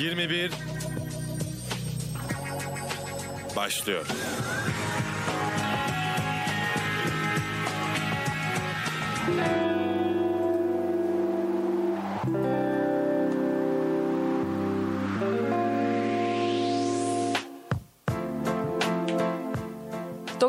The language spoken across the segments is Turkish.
21 başlıyor.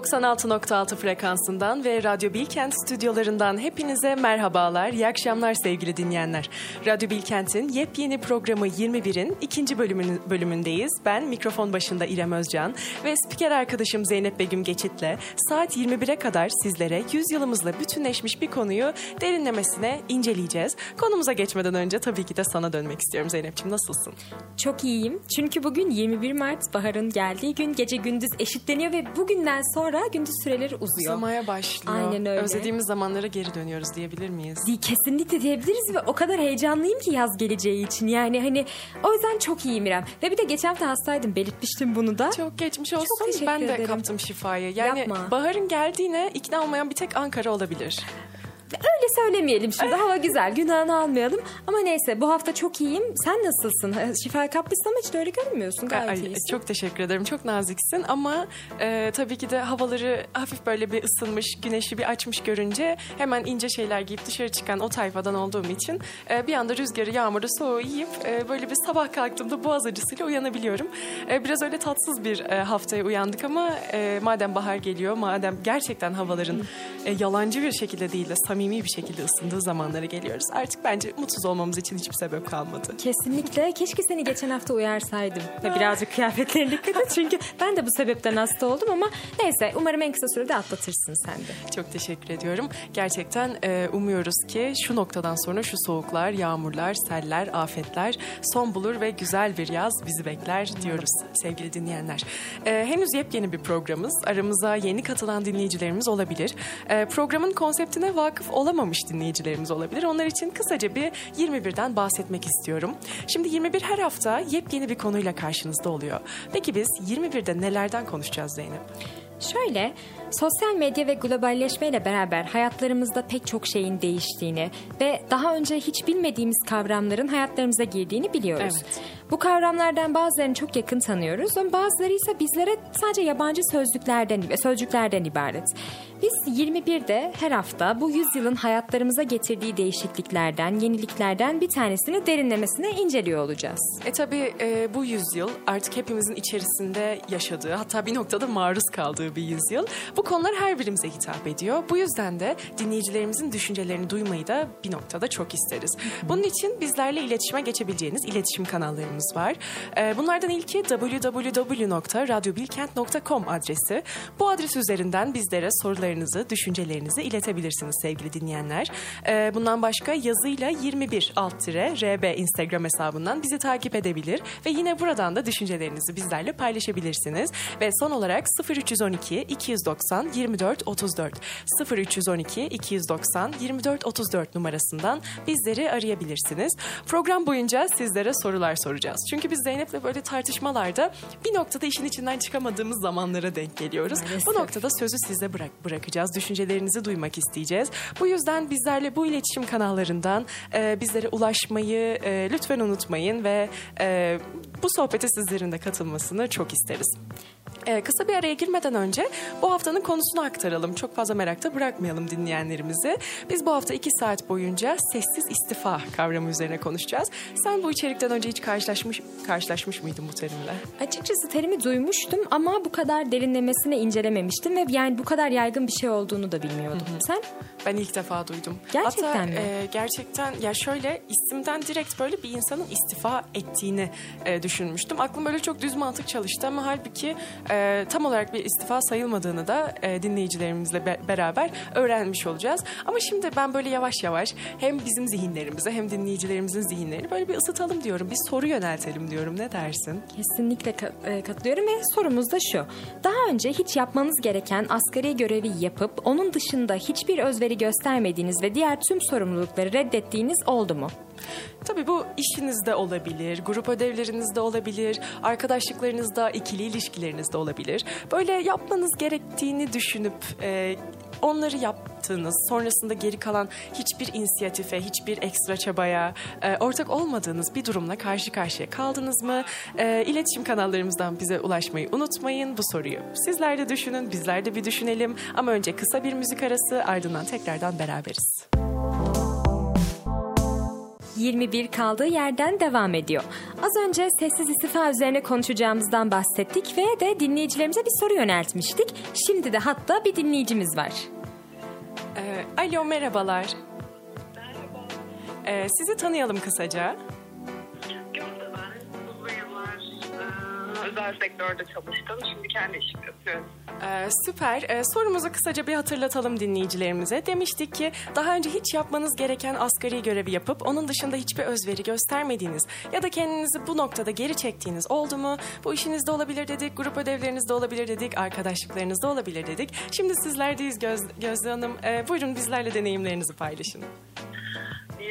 96.6 frekansından ve Radyo Bilkent stüdyolarından hepinize merhabalar, iyi akşamlar sevgili dinleyenler. Radyo Bilkent'in yepyeni programı 21'in ikinci bölümün, bölümündeyiz. Ben mikrofon başında İrem Özcan ve spiker arkadaşım Zeynep Begüm Geçit'le saat 21'e kadar sizlere yüzyılımızla bütünleşmiş bir konuyu derinlemesine inceleyeceğiz. Konumuza geçmeden önce tabii ki de sana dönmek istiyorum Zeynep'ciğim nasılsın? Çok iyiyim çünkü bugün 21 Mart baharın geldiği gün gece gündüz eşitleniyor ve bugünden sonra sonra gündüz süreleri uzuyor. Uzamaya başlıyor. Aynen öyle. Özlediğimiz zamanlara geri dönüyoruz diyebilir miyiz? Kesinlikle diyebiliriz ve o kadar heyecanlıyım ki yaz geleceği için. Yani hani o yüzden çok iyiyim İrem. Ve bir de geçen hafta hastaydım belirtmiştim bunu da. Çok geçmiş olsun. Çok ben de ederim. kaptım şifayı. Yani Yapma. baharın geldiğine ikna olmayan bir tek Ankara olabilir. Öyle söylemeyelim şimdi. Hava güzel. Günahını almayalım. Ama neyse bu hafta çok iyiyim. Sen nasılsın? Şifa kapmışsın ama hiç öyle görünmüyorsun. Gayet Ay, iyisin. Çok teşekkür ederim. Çok naziksin ama e, tabii ki de havaları hafif böyle bir ısınmış, güneşi bir açmış görünce hemen ince şeyler giyip dışarı çıkan o tayfadan olduğum için e, bir anda rüzgarı, yağmuru, soğuğu yiyip e, böyle bir sabah kalktığımda boğaz acısıyla uyanabiliyorum. E, biraz öyle tatsız bir e, haftaya uyandık ama e, madem bahar geliyor, madem gerçekten havaların e, yalancı bir şekilde değil de samimi samimi bir şekilde ısındığı zamanlara geliyoruz. Artık bence mutsuz olmamız için hiçbir sebep kalmadı. Kesinlikle. Keşke seni geçen hafta uyarsaydım. Ve birazcık kıyafetlerine dikkat et. Çünkü ben de bu sebepten hasta oldum ama neyse umarım en kısa sürede atlatırsın sen de. Çok teşekkür ediyorum. Gerçekten e, umuyoruz ki şu noktadan sonra şu soğuklar, yağmurlar, seller, afetler son bulur ve güzel bir yaz bizi bekler diyoruz sevgili dinleyenler. E, henüz yepyeni bir programımız. Aramıza yeni katılan dinleyicilerimiz olabilir. E, programın konseptine vakıf olamamış dinleyicilerimiz olabilir. Onlar için kısaca bir 21'den bahsetmek istiyorum. Şimdi 21 her hafta yepyeni bir konuyla karşınızda oluyor. Peki biz 21'de nelerden konuşacağız Zeynep? Şöyle, sosyal medya ve globalleşmeyle beraber hayatlarımızda pek çok şeyin değiştiğini ve daha önce hiç bilmediğimiz kavramların hayatlarımıza girdiğini biliyoruz. Evet. Bu kavramlardan bazılarını çok yakın tanıyoruz ama bazıları ise bizlere sadece yabancı sözlüklerden ve sözcüklerden ibaret. Biz 21'de her hafta bu yüzyılın hayatlarımıza getirdiği değişikliklerden, yeniliklerden bir tanesini derinlemesine inceliyor olacağız. E tabi e, bu yüzyıl artık hepimizin içerisinde yaşadığı hatta bir noktada maruz kaldığı bir yüzyıl. Bu konular her birimize hitap ediyor. Bu yüzden de dinleyicilerimizin düşüncelerini duymayı da bir noktada çok isteriz. Bunun için bizlerle iletişime geçebileceğiniz iletişim kanallarımız var. E, bunlardan ilki www.radyobilkent.com adresi. Bu adres üzerinden bizlere soruları sorularınızı, düşüncelerinizi iletebilirsiniz sevgili dinleyenler. Ee, bundan başka yazıyla 21 alt RB Instagram hesabından bizi takip edebilir ve yine buradan da düşüncelerinizi bizlerle paylaşabilirsiniz. Ve son olarak 0312 290 24 34 0312 290 24 34 numarasından bizleri arayabilirsiniz. Program boyunca sizlere sorular soracağız. Çünkü biz Zeynep'le böyle tartışmalarda bir noktada işin içinden çıkamadığımız zamanlara denk geliyoruz. Maalesef. Bu noktada sözü size bırak bırakacağız. Düşüncelerinizi duymak isteyeceğiz. Bu yüzden bizlerle bu iletişim kanallarından e, bizlere ulaşmayı e, lütfen unutmayın ve e, bu sohbete sizlerin de katılmasını çok isteriz. Ee, kısa bir araya girmeden önce bu haftanın konusunu aktaralım. Çok fazla merakta bırakmayalım dinleyenlerimizi. Biz bu hafta iki saat boyunca sessiz istifa kavramı üzerine konuşacağız. Sen bu içerikten önce hiç karşılaşmış karşılaşmış mıydın bu terimle? Açıkçası terimi duymuştum ama bu kadar derinlemesine incelememiştim ve yani bu kadar yaygın bir şey olduğunu da bilmiyordum. Hı hı. Sen? Ben ilk defa duydum. Gerçekten Hatta, mi? E, gerçekten ya şöyle isimden direkt böyle bir insanın istifa ettiğini e, düşünmüştüm. Aklım böyle çok düz mantık çalıştı ama halbuki e, tam olarak bir istifa sayılmadığını da e, dinleyicilerimizle be- beraber öğrenmiş olacağız. Ama şimdi ben böyle yavaş yavaş hem bizim zihinlerimize hem dinleyicilerimizin zihinlerini böyle bir ısıtalım diyorum. Bir soru yöneltelim diyorum. Ne dersin? Kesinlikle ka- e, katılıyorum ve sorumuz da şu. Daha önce hiç yapmanız gereken asgari görevi yapıp onun dışında hiçbir özveri göstermediğiniz ve diğer tüm sorumlulukları reddettiğiniz oldu mu? Tabii bu işinizde olabilir, grup ödevlerinizde olabilir, arkadaşlıklarınızda, ikili ilişkilerinizde olabilir. Böyle yapmanız gerektiğini düşünüp e, onları yaptığınız, sonrasında geri kalan hiçbir inisiyatife, hiçbir ekstra çabaya e, ortak olmadığınız bir durumla karşı karşıya kaldınız mı? E, iletişim kanallarımızdan bize ulaşmayı unutmayın bu soruyu. Sizler de düşünün, bizler de bir düşünelim. Ama önce kısa bir müzik arası ardından tekrardan beraberiz. 21 kaldığı yerden devam ediyor. Az önce sessiz istifa üzerine konuşacağımızdan bahsettik ve de dinleyicilerimize bir soru yöneltmiştik. Şimdi de hatta bir dinleyicimiz var. Ee, alo merhabalar. Merhaba. Ee, sizi tanıyalım kısaca. Özel sektörde çalıştım. Şimdi kendi işimi yapıyorum. Ee, süper. Ee, sorumuzu kısaca bir hatırlatalım dinleyicilerimize. Demiştik ki daha önce hiç yapmanız gereken asgari görevi yapıp onun dışında hiçbir özveri göstermediğiniz ya da kendinizi bu noktada geri çektiğiniz oldu mu? Bu işinizde olabilir dedik, grup ödevlerinizde olabilir dedik, arkadaşlıklarınızda olabilir dedik. Şimdi sizlerdeyiz Göz, Gözde Hanım. Ee, buyurun bizlerle deneyimlerinizi paylaşın.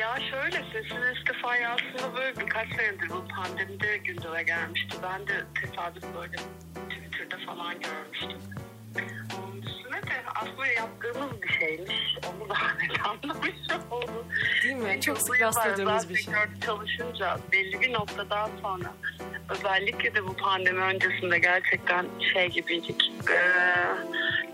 Ya şöyle sesin istifayı aslında böyle birkaç senedir bu pandemide gündeme gelmişti. Ben de tesadüf böyle Twitter'da falan görmüştüm. Onun üstüne de aslında yaptığımız bir şeymiş. Onu daha net anlamış oldum. Değil mi? Çünkü Çok sık rastladığımız bir şey. çalışınca belli bir noktadan sonra özellikle de bu pandemi öncesinde gerçekten şey gibiydik. Ee,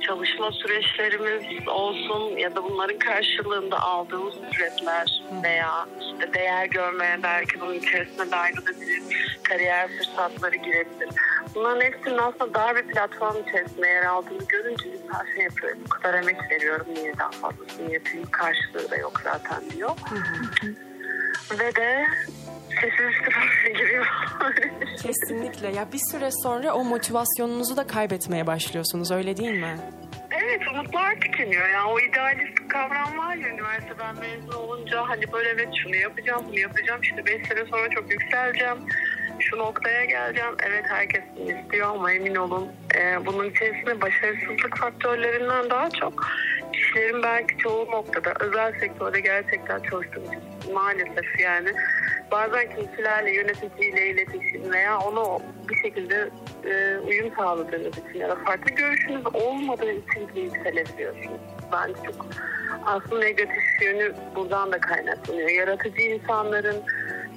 çalışma süreçlerimiz olsun ya da bunların karşılığında aldığımız ücretler veya işte değer görmeye belki bunun içerisine dahil edebilir, kariyer fırsatları girebilir. Bunların hepsinin aslında dar bir platform içerisinde yer aldığını görünce insan şey yapıyor. Bu kadar emek veriyorum niye daha fazlasını yapayım karşılığı da yok zaten diyor. Ve de sessiz istifaya giriyor. Kesinlikle. Ya bir süre sonra o motivasyonunuzu da kaybetmeye başlıyorsunuz öyle değil mi? Evet umutlar tükeniyor. Yani o idealist kavram var ya üniversiteden mezun olunca hani böyle evet şunu yapacağım bunu yapacağım işte 5 sene sonra çok yükseleceğim. Şu noktaya geleceğim. Evet herkes istiyor ama emin olun e, bunun içerisinde başarısızlık faktörlerinden daha çok kişilerin belki çoğu noktada özel sektörde gerçekten çalıştığım maalesef yani bazen kimselerle yöneticiyle iletişim veya ona bir şekilde e, uyum sağladığınız için ya da farklı görüşünüz olmadığı için yükselebiliyorsunuz. Bence çok aslında negatif yönü buradan da kaynaklanıyor. Yaratıcı insanların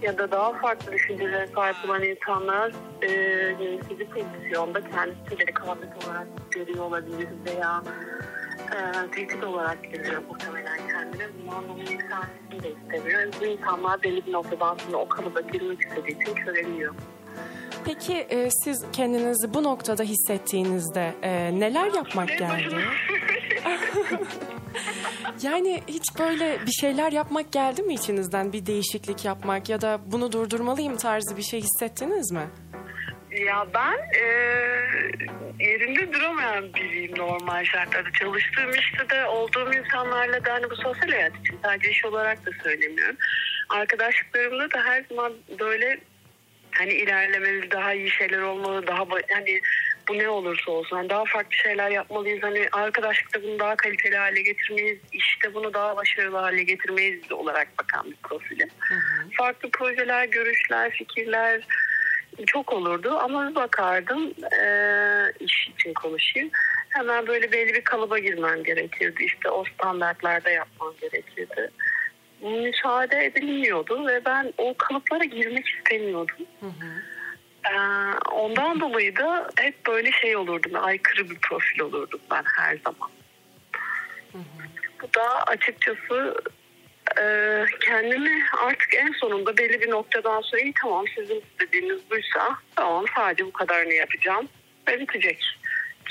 ya da daha farklı düşüncelere sahip olan insanlar e, yönetici pozisyonda kendisiyle rekabet olarak görüyor olabilir veya e, tehdit olarak görüyor muhtemelen kendine. Bu anlamda yükselmesini de istemiyor. Bu insanlar belli bir noktadan sonra o kalıba girmek istediği için köreliyor. Peki e, siz kendinizi bu noktada hissettiğinizde e, neler yapmak geldi? Yani hiç böyle bir şeyler yapmak geldi mi içinizden? Bir değişiklik yapmak ya da bunu durdurmalıyım tarzı bir şey hissettiniz mi? Ya ben e, yerinde duramayan biriyim normal şartlarda. Çalıştığım işte de olduğum insanlarla da hani bu sosyal hayat için sadece iş olarak da söylemiyorum. Arkadaşlıklarımda da her zaman böyle hani ilerlemeli, daha iyi şeyler olmalı, daha hani bu ne olursa olsun hani daha farklı şeyler yapmalıyız. Hani arkadaşlıkta bunu daha kaliteli hale getirmeyiz, işte bunu daha başarılı hale getirmeyiz olarak bakan bir profilim. Farklı projeler, görüşler, fikirler çok olurdu ama bir bakardım eee, iş için konuşayım. Hemen böyle belli bir kalıba girmem gerekirdi. İşte o standartlarda yapmam gerekirdi. Müsaade edilmiyordu ve ben o kalıplara girmek istemiyordum. Ee, ondan dolayı da hep böyle şey olurdum, aykırı bir profil olurdum ben her zaman. Bu da açıkçası e, kendimi artık en sonunda belli bir noktadan sonra iyi tamam sizin istediğiniz buysa tamam sadece bu kadarını yapacağım ve bitecek.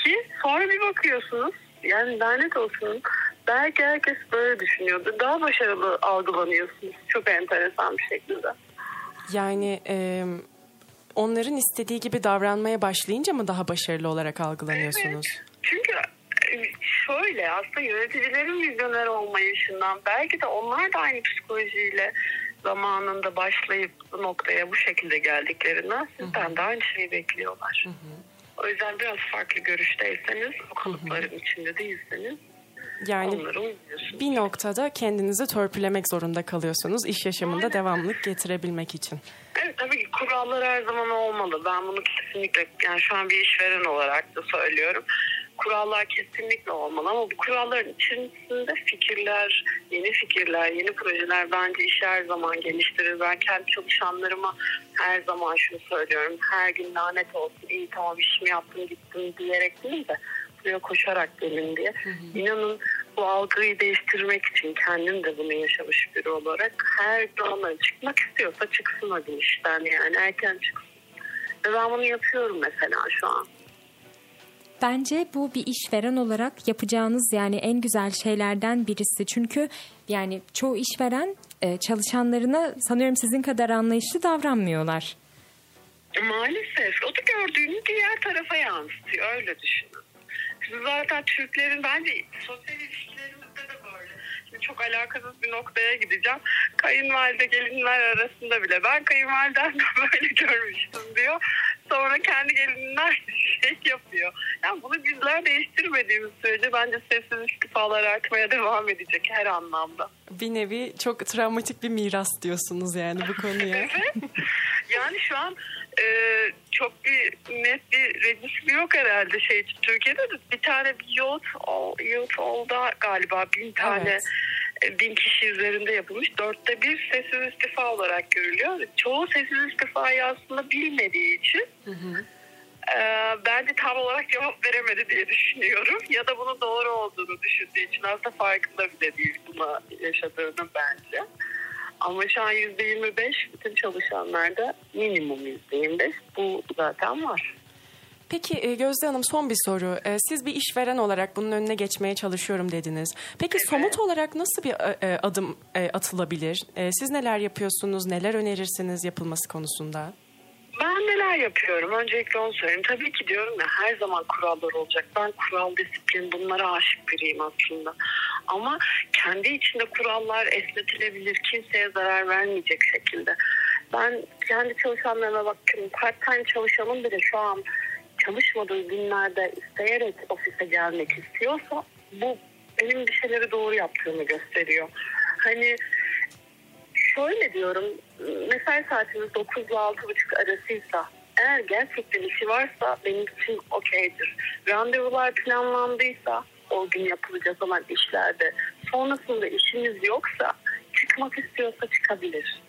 Ki sonra bir bakıyorsunuz yani lanet olsun belki herkes böyle düşünüyordu. Daha başarılı algılanıyorsunuz çok enteresan bir şekilde. Yani e, onların istediği gibi davranmaya başlayınca mı daha başarılı olarak algılanıyorsunuz? Evet. Çünkü e, şöyle aslında yöneticilerin vizyoner olmayışından belki de onlar da aynı psikolojiyle zamanında başlayıp bu noktaya bu şekilde geldiklerinden sizden de aynı şeyi bekliyorlar. O yüzden biraz farklı görüşteyseniz, o kalıpların içinde değilseniz Yani bir noktada kendinizi törpülemek zorunda kalıyorsunuz iş yaşamında devamlılık getirebilmek için. Evet tabii ki kurallar her zaman olmalı. Ben bunu kesinlikle yani şu an bir işveren olarak da söylüyorum. kurallar kesinlikle olmalı ama bu kuralların içerisinde fikirler, yeni fikirler, yeni projeler bence işi her zaman geliştirir. Ben kendi çalışanlarıma her zaman şunu söylüyorum. Her gün lanet olsun, iyi tamam işimi yaptım gittim diyerek değil de buraya koşarak gelin diye. Hı hı. İnanın bu algıyı değiştirmek için kendim de bunu yaşamış biri olarak her zaman çıkmak istiyorsa çıksın hadi işten yani erken çıksın. Ve ben bunu yapıyorum mesela şu an. Bence bu bir işveren olarak yapacağınız yani en güzel şeylerden birisi. Çünkü yani çoğu işveren e, çalışanlarına sanıyorum sizin kadar anlayışlı davranmıyorlar. Maalesef. O da gördüğünü diğer tarafa yansıtıyor. Öyle düşünün. Şimdi zaten Türklerin bence sosyal alakasız bir noktaya gideceğim. Kayınvalide gelinler arasında bile ben kayınvalidemden böyle görmüştüm diyor. Sonra kendi gelinler şey yapıyor. Yani bunu bizler değiştirmediğimiz sürece bence sessiz istifalar artmaya devam edecek her anlamda. Bir nevi çok travmatik bir miras diyorsunuz yani bu konuya. evet. Yani şu an e, çok bir net bir rejisi yok herhalde şey Türkiye'de de bir tane bir yurt, yurt oldu galiba bin tane evet bin kişi üzerinde yapılmış. Dörtte bir sessiz istifa olarak görülüyor. Çoğu sessiz istifayı aslında bilmediği için hı hı. E, bence tam olarak cevap veremedi diye düşünüyorum. Ya da bunun doğru olduğunu düşündüğü için aslında farkında bile değil buna yaşadığını bence. Ama şu an %25 bütün çalışanlarda minimum %25 bu zaten var. Peki e, Gözde Hanım son bir soru. E, siz bir işveren olarak bunun önüne geçmeye çalışıyorum dediniz. Peki evet. somut olarak nasıl bir e, adım atılabilir? Siz neler yapıyorsunuz, neler önerirsiniz yapılması konusunda? Ben neler yapıyorum? Öncelikle onu söyleyeyim. Tabii ki diyorum ya her zaman kurallar olacak. Ben kural, disiplin bunlara aşık biriyim aslında. Ama kendi içinde kurallar esnetilebilir, kimseye zarar vermeyecek şekilde. Ben kendi çalışanlarıma bakıyorum. Part time çalışanım bile şu an çalışmadığı günlerde isteyerek ofise gelmek istiyorsa bu benim bir şeyleri doğru yaptığımı gösteriyor. Hani şöyle diyorum mesai saatimiz 9 ile 6.30 arasıysa eğer gerçekten işi varsa benim için okeydir. Randevular planlandıysa o gün yapılacak olan işlerde sonrasında işimiz yoksa çıkmak istiyorsa çıkabilir.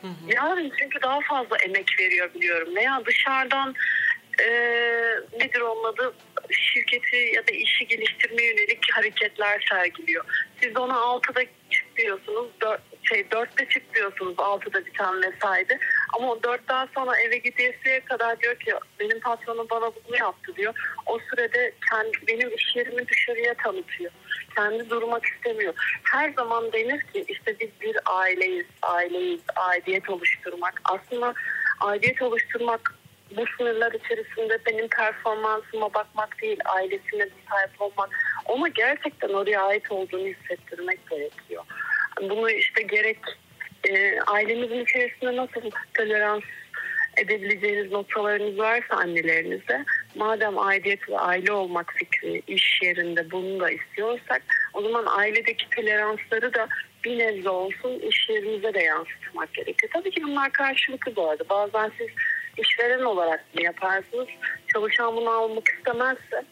Hı hı. Yarın çünkü daha fazla emek veriyor biliyorum. Veya dışarıdan e, nedir onun adı şirketi ya da işi geliştirmeye yönelik hareketler sergiliyor. Siz ona 6'da çık diyorsunuz, 4, şey 4'te çık diyorsunuz 6'da bir tane mesaide. Ama o 4'ten sonra eve gidesiye kadar diyor ki benim patronum bana bunu yaptı diyor. O sürede kendi, benim iş yerimi dışarıya tanıtıyor. Kendi durmak istemiyor. Her zaman denir ki işte biz bir aileyiz, aileyiz, aidiyet oluşturmak. Aslında aidiyet oluşturmak bu sınırlar içerisinde benim performansıma bakmak değil, ailesine bir sahip olmak. Ona gerçekten oraya ait olduğunu hissettirmek gerekiyor. Bunu işte gerek e, ailemizin içerisinde nasıl tolerans edebileceğiniz noktalarınız varsa annelerinize madem aidiyet ve aile olmak fikri iş yerinde bunu da istiyorsak o zaman ailedeki toleransları da bir nebze olsun iş yerinize de yansıtmak gerekiyor. Tabii ki bunlar karşılıklı bu arada. Bazen siz işveren olarak mı yaparsınız? Çalışan bunu almak istemezse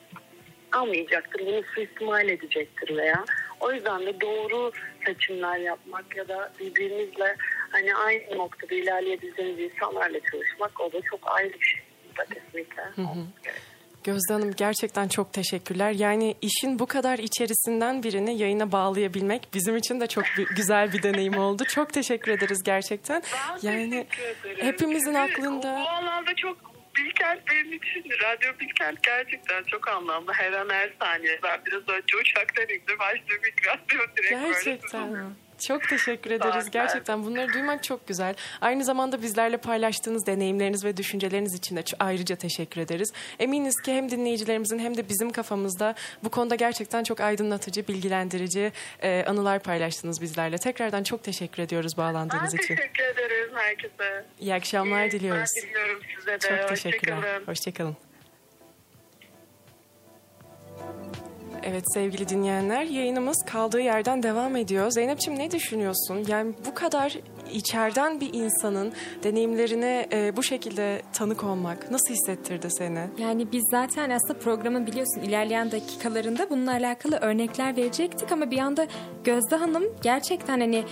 almayacaktır. Bunu suistimal edecektir veya. O yüzden de doğru seçimler yapmak ya da birbirinizle hani aynı noktada ilerleyebileceğiniz insanlarla çalışmak o da çok ayrı bir şey. Kesinlikle. Hı hı. Gözde Hanım gerçekten çok teşekkürler. Yani işin bu kadar içerisinden birini yayına bağlayabilmek bizim için de çok güzel bir deneyim oldu. Çok teşekkür ederiz gerçekten. Ben yani hepimizin aklında... Bu alanda çok Bilkent benim için, Radyo Bilkent gerçekten çok anlamlı. Her an her saniye. Ben biraz önce uçaktan indim, açtım mikrofonu direkt Gerçekten böyle çok teşekkür ederiz. Gerçekten bunları duymak çok güzel. Aynı zamanda bizlerle paylaştığınız deneyimleriniz ve düşünceleriniz için de ayrıca teşekkür ederiz. Eminiz ki hem dinleyicilerimizin hem de bizim kafamızda bu konuda gerçekten çok aydınlatıcı, bilgilendirici e, anılar paylaştınız bizlerle. Tekrardan çok teşekkür ediyoruz bağlandığınız ben için. teşekkür ederim herkese. İyi akşamlar İyi, diliyoruz. Ben diliyorum size de. Çok teşekkürler. Hoşçakalın. Hoşçakalın. Evet sevgili dinleyenler yayınımız kaldığı yerden devam ediyor. Zeynep'ciğim ne düşünüyorsun? Yani bu kadar içeriden bir insanın deneyimlerine e, bu şekilde tanık olmak nasıl hissettirdi seni? Yani biz zaten aslında programın biliyorsun ilerleyen dakikalarında bununla alakalı örnekler verecektik ama bir anda Gözde Hanım gerçekten hani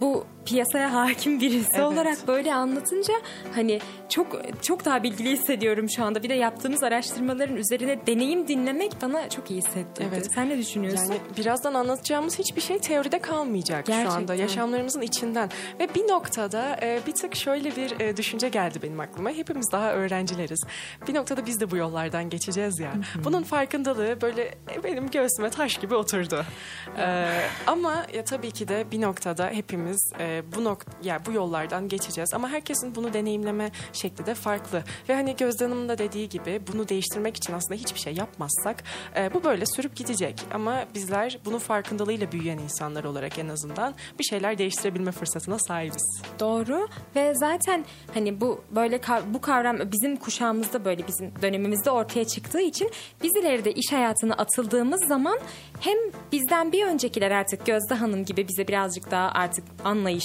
bu piyasaya hakim birisi evet. olarak böyle anlatınca hani çok çok daha bilgili hissediyorum şu anda. Bir de yaptığımız araştırmaların üzerine deneyim dinlemek bana çok iyi hissettirdi. Evet. Sen ne düşünüyorsun? Yani birazdan anlatacağımız hiçbir şey teoride kalmayacak Gerçekten. şu anda. Yaşamlarımızın içinden. Ve bir noktada e, bir tık şöyle bir e, düşünce geldi benim aklıma. Hepimiz daha öğrencileriz. Bir noktada biz de bu yollardan geçeceğiz ya. Bunun farkındalığı böyle e, benim göğsüme taş gibi oturdu. Ee, ama ya tabii ki de bir noktada hepimiz e, bu nok yani bu yollardan geçeceğiz. Ama herkesin bunu deneyimleme şekli de farklı. Ve hani Gözde Hanım'ın da dediği gibi bunu değiştirmek için aslında hiçbir şey yapmazsak e, bu böyle sürüp gidecek. Ama bizler bunun farkındalığıyla büyüyen insanlar olarak en azından bir şeyler değiştirebilme fırsatına sahibiz. Doğru. Ve zaten hani bu böyle bu kavram bizim kuşağımızda böyle bizim dönemimizde ortaya çıktığı için biz ileride iş hayatına atıldığımız zaman hem bizden bir öncekiler artık Gözde Hanım gibi bize birazcık daha artık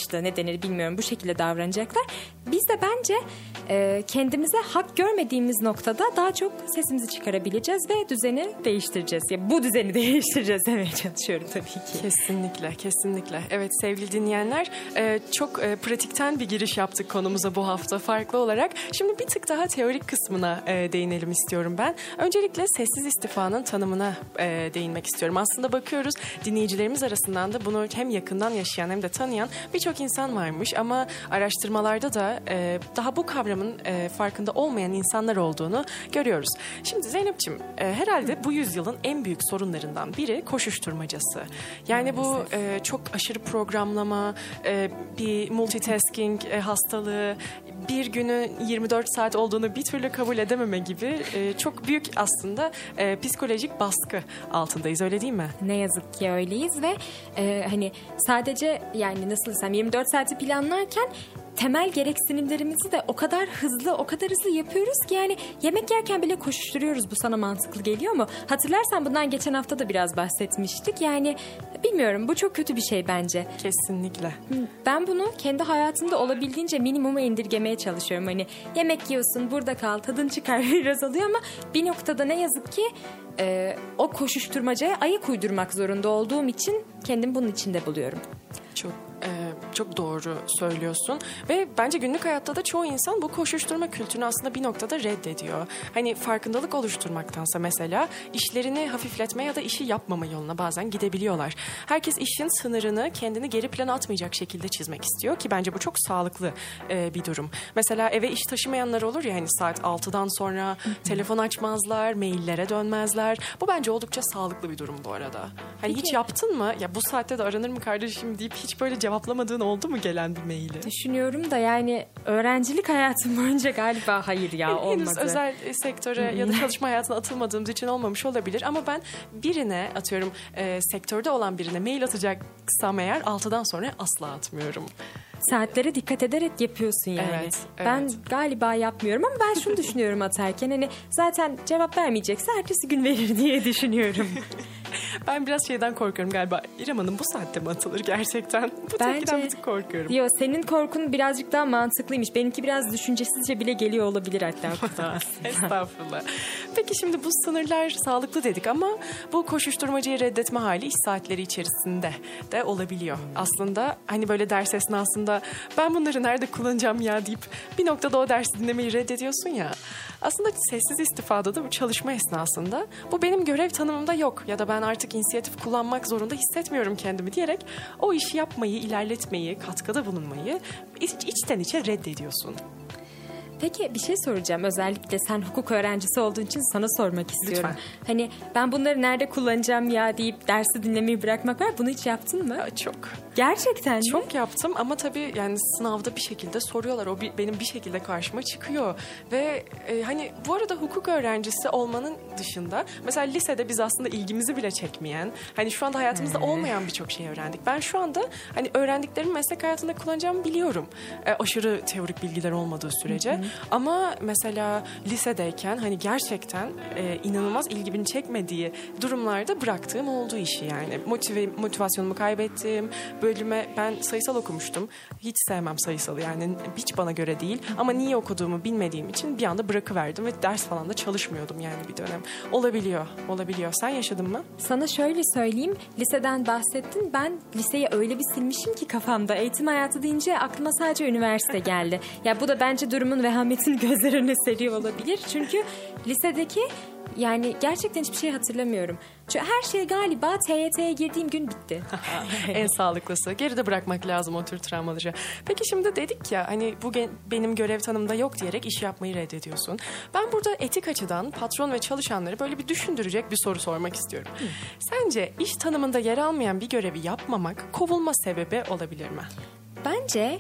anlayışlı ne denir bilmiyorum bu şekilde davranacaklar. Biz de bence e, kendimize hak görmediğimiz noktada daha çok sesimizi çıkarabileceğiz ve düzeni değiştireceğiz. Ya bu düzeni değiştireceğiz demeye çalışıyorum tabii ki. Kesinlikle, kesinlikle. Evet sevgili dinleyenler e, çok e, pratikten bir giriş yaptık konumuza bu hafta farklı olarak. Şimdi bir tık daha teorik kısmına e, değinelim istiyorum ben. Öncelikle sessiz istifanın tanımına e, değinmek istiyorum. Aslında bakıyoruz dinleyicilerimiz arasından da bunu hem yakından yaşayan hem de tanıyan birçok insan varmış ama araştırmalarda da e, daha bu kavramın e, farkında olmayan insanlar olduğunu görüyoruz. Şimdi Zeynep'ciğim e, herhalde bu yüzyılın en büyük sorunlarından biri koşuşturmacası. Yani bu e, çok aşırı programlama, e, bir multitasking e, hastalığı, bir günü 24 saat olduğunu bir türlü kabul edememe gibi e, çok büyük aslında e, psikolojik baskı altındayız öyle değil mi? Ne yazık ki öyleyiz ve e, hani sadece yani nasıl desem 24 saati planlarken temel gereksinimlerimizi de o kadar hızlı, o kadar hızlı yapıyoruz ki yani yemek yerken bile koşuşturuyoruz. Bu sana mantıklı geliyor mu? Hatırlarsan bundan geçen hafta da biraz bahsetmiştik. Yani bilmiyorum bu çok kötü bir şey bence. Kesinlikle. Ben bunu kendi hayatımda olabildiğince minimuma indirgemeye çalışıyorum. Hani yemek yiyorsun, burada kal, tadın çıkar biraz oluyor ama bir noktada ne yazık ki e, o koşuşturmacaya ayak uydurmak zorunda olduğum için kendimi bunun içinde buluyorum. Çok e, çok doğru söylüyorsun ve bence günlük hayatta da çoğu insan bu koşuşturma kültürünü aslında bir noktada reddediyor. Hani farkındalık oluşturmaktansa mesela işlerini hafifletme ya da işi yapmama yoluna bazen gidebiliyorlar. Herkes işin sınırını kendini geri plana atmayacak şekilde çizmek istiyor ki bence bu çok sağlıklı e, bir durum. Mesela eve iş taşımayanlar olur ya hani saat 6'dan sonra telefon açmazlar, maillere dönmezler. Bu bence oldukça sağlıklı bir durum bu arada. Hani Peki. hiç yaptın mı? Ya bu saatte de aranır mı kardeşim deyip hiç böyle cevaplamadığın oldu mu gelen bir maili? Düşünüyorum da yani öğrencilik hayatım boyunca galiba hayır ya olmadı. Henüz özel sektöre ya da çalışma hayatına atılmadığımız için olmamış olabilir ama ben birine atıyorum e, sektörde olan birine mail atacaksam eğer 6'dan sonra asla atmıyorum saatlere dikkat ederek yapıyorsun yani. Evet, evet. Ben galiba yapmıyorum ama ben şunu düşünüyorum atarken hani zaten cevap vermeyecekse ertesi gün verir diye düşünüyorum. ben biraz şeyden korkuyorum galiba. İrem Hanım bu saatte mi atılır gerçekten? Bu Bence, bir tık korkuyorum. Yo, senin korkun birazcık daha mantıklıymış. Benimki biraz düşüncesizce bile geliyor olabilir hatta. Estağfurullah. Peki şimdi bu sınırlar sağlıklı dedik ama bu koşuşturmacayı reddetme hali iş saatleri içerisinde de olabiliyor. Aslında hani böyle ders esnasında ben bunları nerede kullanacağım ya deyip bir noktada o dersi dinlemeyi reddediyorsun ya. Aslında sessiz istifada da bu çalışma esnasında bu benim görev tanımımda yok ya da ben artık inisiyatif kullanmak zorunda hissetmiyorum kendimi diyerek o işi yapmayı, ilerletmeyi, katkıda bulunmayı iç, içten içe reddediyorsun. Peki bir şey soracağım. Özellikle sen hukuk öğrencisi olduğun için sana sormak istiyorum. Lütfen. Hani ben bunları nerede kullanacağım ya deyip dersi dinlemeyi bırakmak var. Bunu hiç yaptın mı? Çok. Gerçekten mi? Çok yaptım ama tabii yani sınavda bir şekilde soruyorlar. O bir, benim bir şekilde karşıma çıkıyor. Ve e, hani bu arada hukuk öğrencisi olmanın dışında mesela lisede biz aslında ilgimizi bile çekmeyen hani şu anda hayatımızda hmm. olmayan birçok şey öğrendik. Ben şu anda hani öğrendiklerimi meslek hayatında kullanacağımı biliyorum. E, aşırı teorik bilgiler olmadığı sürece. Hmm. Ama mesela lisedeyken hani gerçekten e, inanılmaz ilgimi çekmediği durumlarda bıraktığım oldu işi yani. Motive, motivasyonumu kaybettim. Bölüme ben sayısal okumuştum. Hiç sevmem sayısalı yani hiç bana göre değil. Ama niye okuduğumu bilmediğim için bir anda bırakıverdim ve ders falan da çalışmıyordum yani bir dönem. Olabiliyor, olabiliyor. Sen yaşadın mı? Sana şöyle söyleyeyim. Liseden bahsettin. Ben liseyi öyle bir silmişim ki kafamda. Eğitim hayatı deyince aklıma sadece üniversite geldi. Ya bu da bence durumun vehametini gözler önüne seriyor olabilir. Çünkü lisedeki yani gerçekten hiçbir şey hatırlamıyorum. Çünkü her şey galiba TYT'ye girdiğim gün bitti. en sağlıklısı. Geride bırakmak lazım o tür travmaları. Peki şimdi dedik ya hani bu benim görev tanımda yok diyerek iş yapmayı reddediyorsun. Ben burada etik açıdan patron ve çalışanları böyle bir düşündürecek bir soru sormak istiyorum. Hı. Sence iş tanımında yer almayan bir görevi yapmamak kovulma sebebi olabilir mi? Bence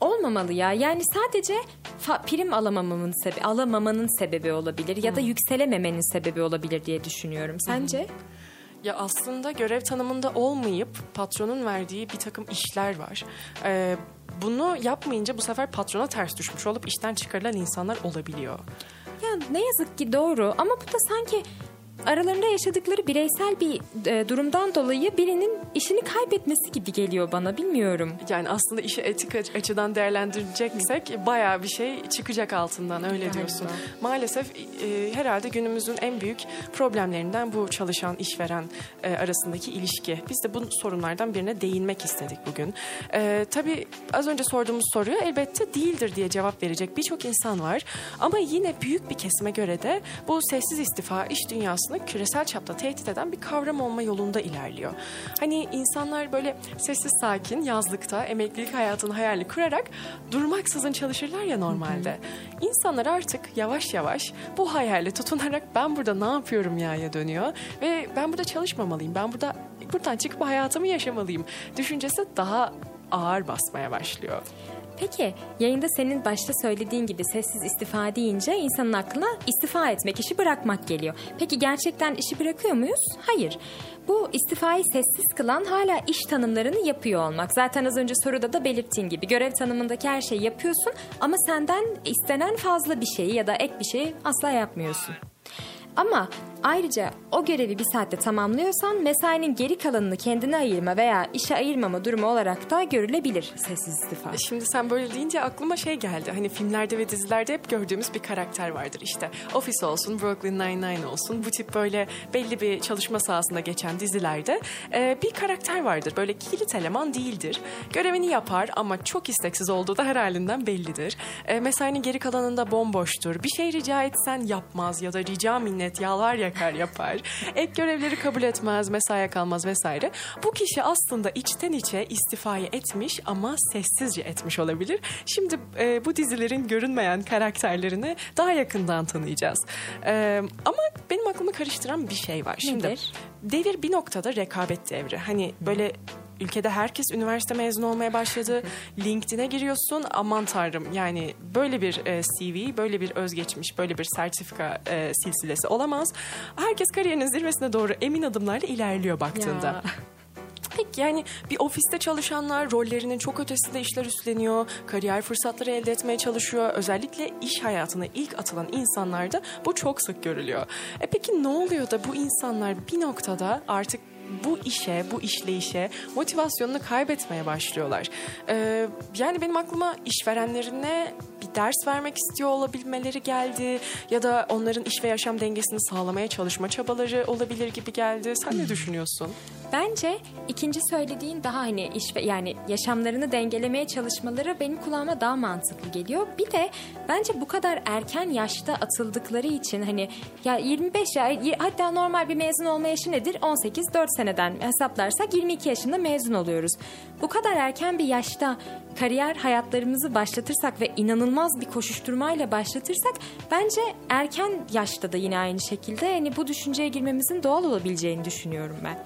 olmamalı ya. Yani sadece prim alamamamın sebebi, alamamanın sebebi olabilir ya da hmm. yükselememenin sebebi olabilir diye düşünüyorum. Sence? Ya aslında görev tanımında olmayıp patronun verdiği bir takım işler var. Ee, bunu yapmayınca bu sefer patrona ters düşmüş olup işten çıkarılan insanlar olabiliyor. Ya ne yazık ki doğru ama bu da sanki aralarında yaşadıkları bireysel bir e, durumdan dolayı birinin işini kaybetmesi gibi geliyor bana bilmiyorum. Yani aslında işi etik açıdan değerlendireceksek bayağı bir şey çıkacak altından öyle diyorsun. Maalesef e, herhalde günümüzün en büyük problemlerinden bu çalışan işveren e, arasındaki ilişki. Biz de bu sorunlardan birine değinmek istedik bugün. E, tabii az önce sorduğumuz soruya elbette değildir diye cevap verecek birçok insan var. Ama yine büyük bir kesime göre de bu sessiz istifa iş dünyasında aslında küresel çapta tehdit eden bir kavram olma yolunda ilerliyor. Hani insanlar böyle sessiz sakin yazlıkta emeklilik hayatını hayali kurarak durmaksızın çalışırlar ya normalde. İnsanlar artık yavaş yavaş bu hayale tutunarak ben burada ne yapıyorum ya'ya dönüyor ve ben burada çalışmamalıyım. Ben burada buradan çıkıp hayatımı yaşamalıyım. Düşüncesi daha ağır basmaya başlıyor. Peki yayında senin başta söylediğin gibi sessiz istifa deyince insanın aklına istifa etmek, işi bırakmak geliyor. Peki gerçekten işi bırakıyor muyuz? Hayır. Bu istifayı sessiz kılan hala iş tanımlarını yapıyor olmak. Zaten az önce soruda da belirttiğin gibi görev tanımındaki her şeyi yapıyorsun ama senden istenen fazla bir şeyi ya da ek bir şeyi asla yapmıyorsun. Ama ayrıca o görevi bir saatte tamamlıyorsan mesainin geri kalanını kendine ayırma veya işe ayırmama durumu olarak da görülebilir sessiz istifa. E şimdi sen böyle deyince aklıma şey geldi. Hani filmlerde ve dizilerde hep gördüğümüz bir karakter vardır. İşte Office olsun, Brooklyn Nine-Nine olsun. Bu tip böyle belli bir çalışma sahasında geçen dizilerde e, bir karakter vardır. Böyle kilit eleman değildir. Görevini yapar ama çok isteksiz olduğu da her halinden bellidir. E, mesainin geri kalanında bomboştur. Bir şey rica etsen yapmaz ya da rica minnet yalvar yakar yapar. Ek görevleri kabul etmez, mesaiye kalmaz vesaire. Bu kişi aslında içten içe istifayı etmiş ama sessizce etmiş olabilir. Şimdi e, bu dizilerin görünmeyen karakterlerini daha yakından tanıyacağız. E, ama benim aklımı karıştıran bir şey var. Şimdi Nedir? devir bir noktada rekabet devri. Hani böyle ülkede herkes üniversite mezunu olmaya başladı. LinkedIn'e giriyorsun aman tanrım yani böyle bir e, CV, böyle bir özgeçmiş, böyle bir sertifika e, silsilesi olamaz. Herkes kariyerinin zirvesine doğru emin adımlarla ilerliyor baktığında. Ya. Peki yani bir ofiste çalışanlar rollerinin çok ötesinde işler üstleniyor, kariyer fırsatları elde etmeye çalışıyor. Özellikle iş hayatına ilk atılan insanlarda bu çok sık görülüyor. E peki ne oluyor da bu insanlar bir noktada artık bu işe, bu işleyişe motivasyonunu kaybetmeye başlıyorlar. Ee, yani benim aklıma işverenlerine bir ders vermek istiyor olabilmeleri geldi ya da onların iş ve yaşam dengesini sağlamaya çalışma çabaları olabilir gibi geldi. Sen ne düşünüyorsun? Bence ikinci söylediğin daha hani iş ve yani yaşamlarını dengelemeye çalışmaları benim kulağıma daha mantıklı geliyor. Bir de bence bu kadar erken yaşta atıldıkları için hani ya 25 ya hatta normal bir mezun olma yaşı nedir? 18 4 seneden hesaplarsak 22 yaşında mezun oluyoruz. Bu kadar erken bir yaşta kariyer hayatlarımızı başlatırsak ve inanılmaz bir koşuşturmayla başlatırsak bence erken yaşta da yine aynı şekilde hani bu düşünceye girmemizin doğal olabileceğini düşünüyorum ben.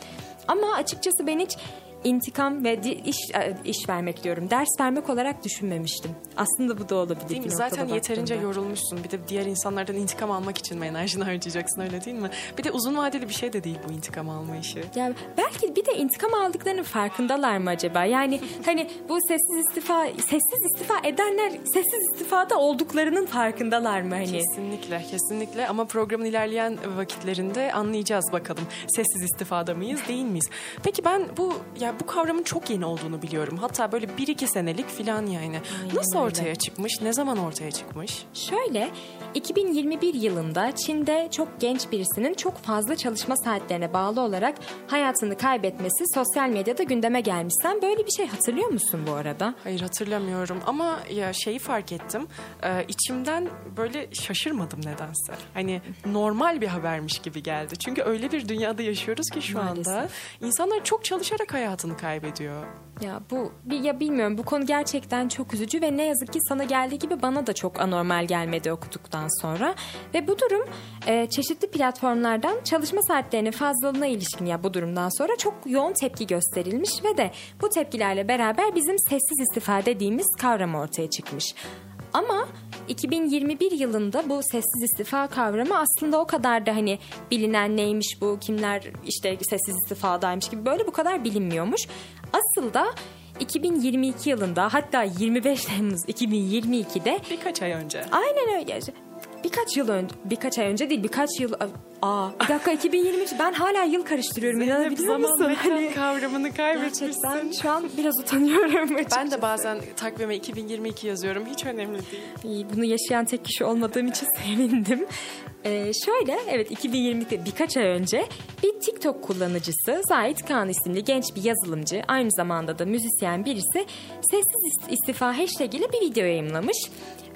Ama açıkçası ben hiç intikam ve iş e, iş vermek diyorum. Ders vermek olarak düşünmemiştim. Aslında bu da olabilir. Değil mi? Zaten yeterince yorulmuşsun. Bir de diğer insanlardan intikam almak için mi enerjini harcayacaksın öyle değil mi? Bir de uzun vadeli bir şey de değil bu intikam alma işi. Yani belki bir de intikam aldıklarının farkındalar mı acaba? Yani hani bu sessiz istifa sessiz istifa edenler sessiz istifada olduklarının farkındalar mı hani? Kesinlikle, kesinlikle ama programın ilerleyen vakitlerinde anlayacağız bakalım. Sessiz istifada mıyız, değil miyiz? Peki ben bu yani ya bu kavramın çok yeni olduğunu biliyorum. Hatta böyle bir iki senelik filan yani. Aynen Nasıl öyle. ortaya çıkmış? Ne zaman ortaya çıkmış? Şöyle 2021 yılında Çin'de çok genç birisinin çok fazla çalışma saatlerine bağlı olarak hayatını kaybetmesi sosyal medyada gündeme gelmiş. Sen böyle bir şey hatırlıyor musun bu arada? Hayır hatırlamıyorum ama ya şeyi fark ettim. Ee, içimden böyle şaşırmadım nedense. Hani normal bir habermiş gibi geldi. Çünkü öyle bir dünyada yaşıyoruz ki şu anda Maalesef. insanlar çok çalışarak hayatını kaybediyor. Ya bu ya bilmiyorum bu konu gerçekten çok üzücü ve ne yazık ki sana geldiği gibi bana da çok anormal gelmedi okuduktan sonra ve bu durum e, çeşitli platformlardan çalışma saatlerinin fazlalığına ilişkin ya bu durumdan sonra çok yoğun tepki gösterilmiş ve de bu tepkilerle beraber bizim sessiz istifa dediğimiz kavram ortaya çıkmış. Ama 2021 yılında bu sessiz istifa kavramı aslında o kadar da hani bilinen neymiş bu, kimler işte sessiz istifadaymış gibi böyle bu kadar bilinmiyormuş. Asıl da 2022 yılında hatta 25 Temmuz 2022'de Birkaç ay önce. aynen öyle birkaç yıl önce birkaç ay önce değil birkaç yıl aa bir dakika 2023 ben hala yıl karıştırıyorum inanabiliyor zaman musun? Hani kavramını kaybetmişsin. gerçekten şu an biraz utanıyorum. Ben de bazen takvime 2022 yazıyorum. Hiç önemli değil. Bunu yaşayan tek kişi olmadığım için sevindim. Ee, şöyle evet 2020'de birkaç ay önce bir TikTok kullanıcısı Zahit Kaan isimli genç bir yazılımcı aynı zamanda da müzisyen birisi sessiz ist- istifa hashtag ile bir video yayınlamış.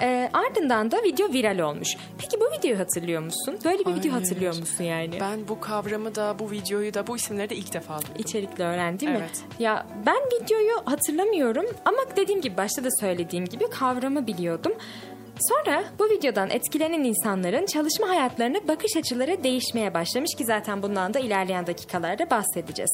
Ee, ardından da video viral olmuş. Peki bu videoyu hatırlıyor musun? Böyle bir video Hayır. hatırlıyor musun yani? Ben bu kavramı da, bu videoyu da, bu isimleri de ilk defa duydum. İçerikli öğren değil mi? Evet. Ya ben videoyu hatırlamıyorum ama dediğim gibi başta da söylediğim gibi kavramı biliyordum. Sonra bu videodan etkilenen insanların çalışma hayatlarına bakış açıları değişmeye başlamış ki zaten bundan da ilerleyen dakikalarda bahsedeceğiz.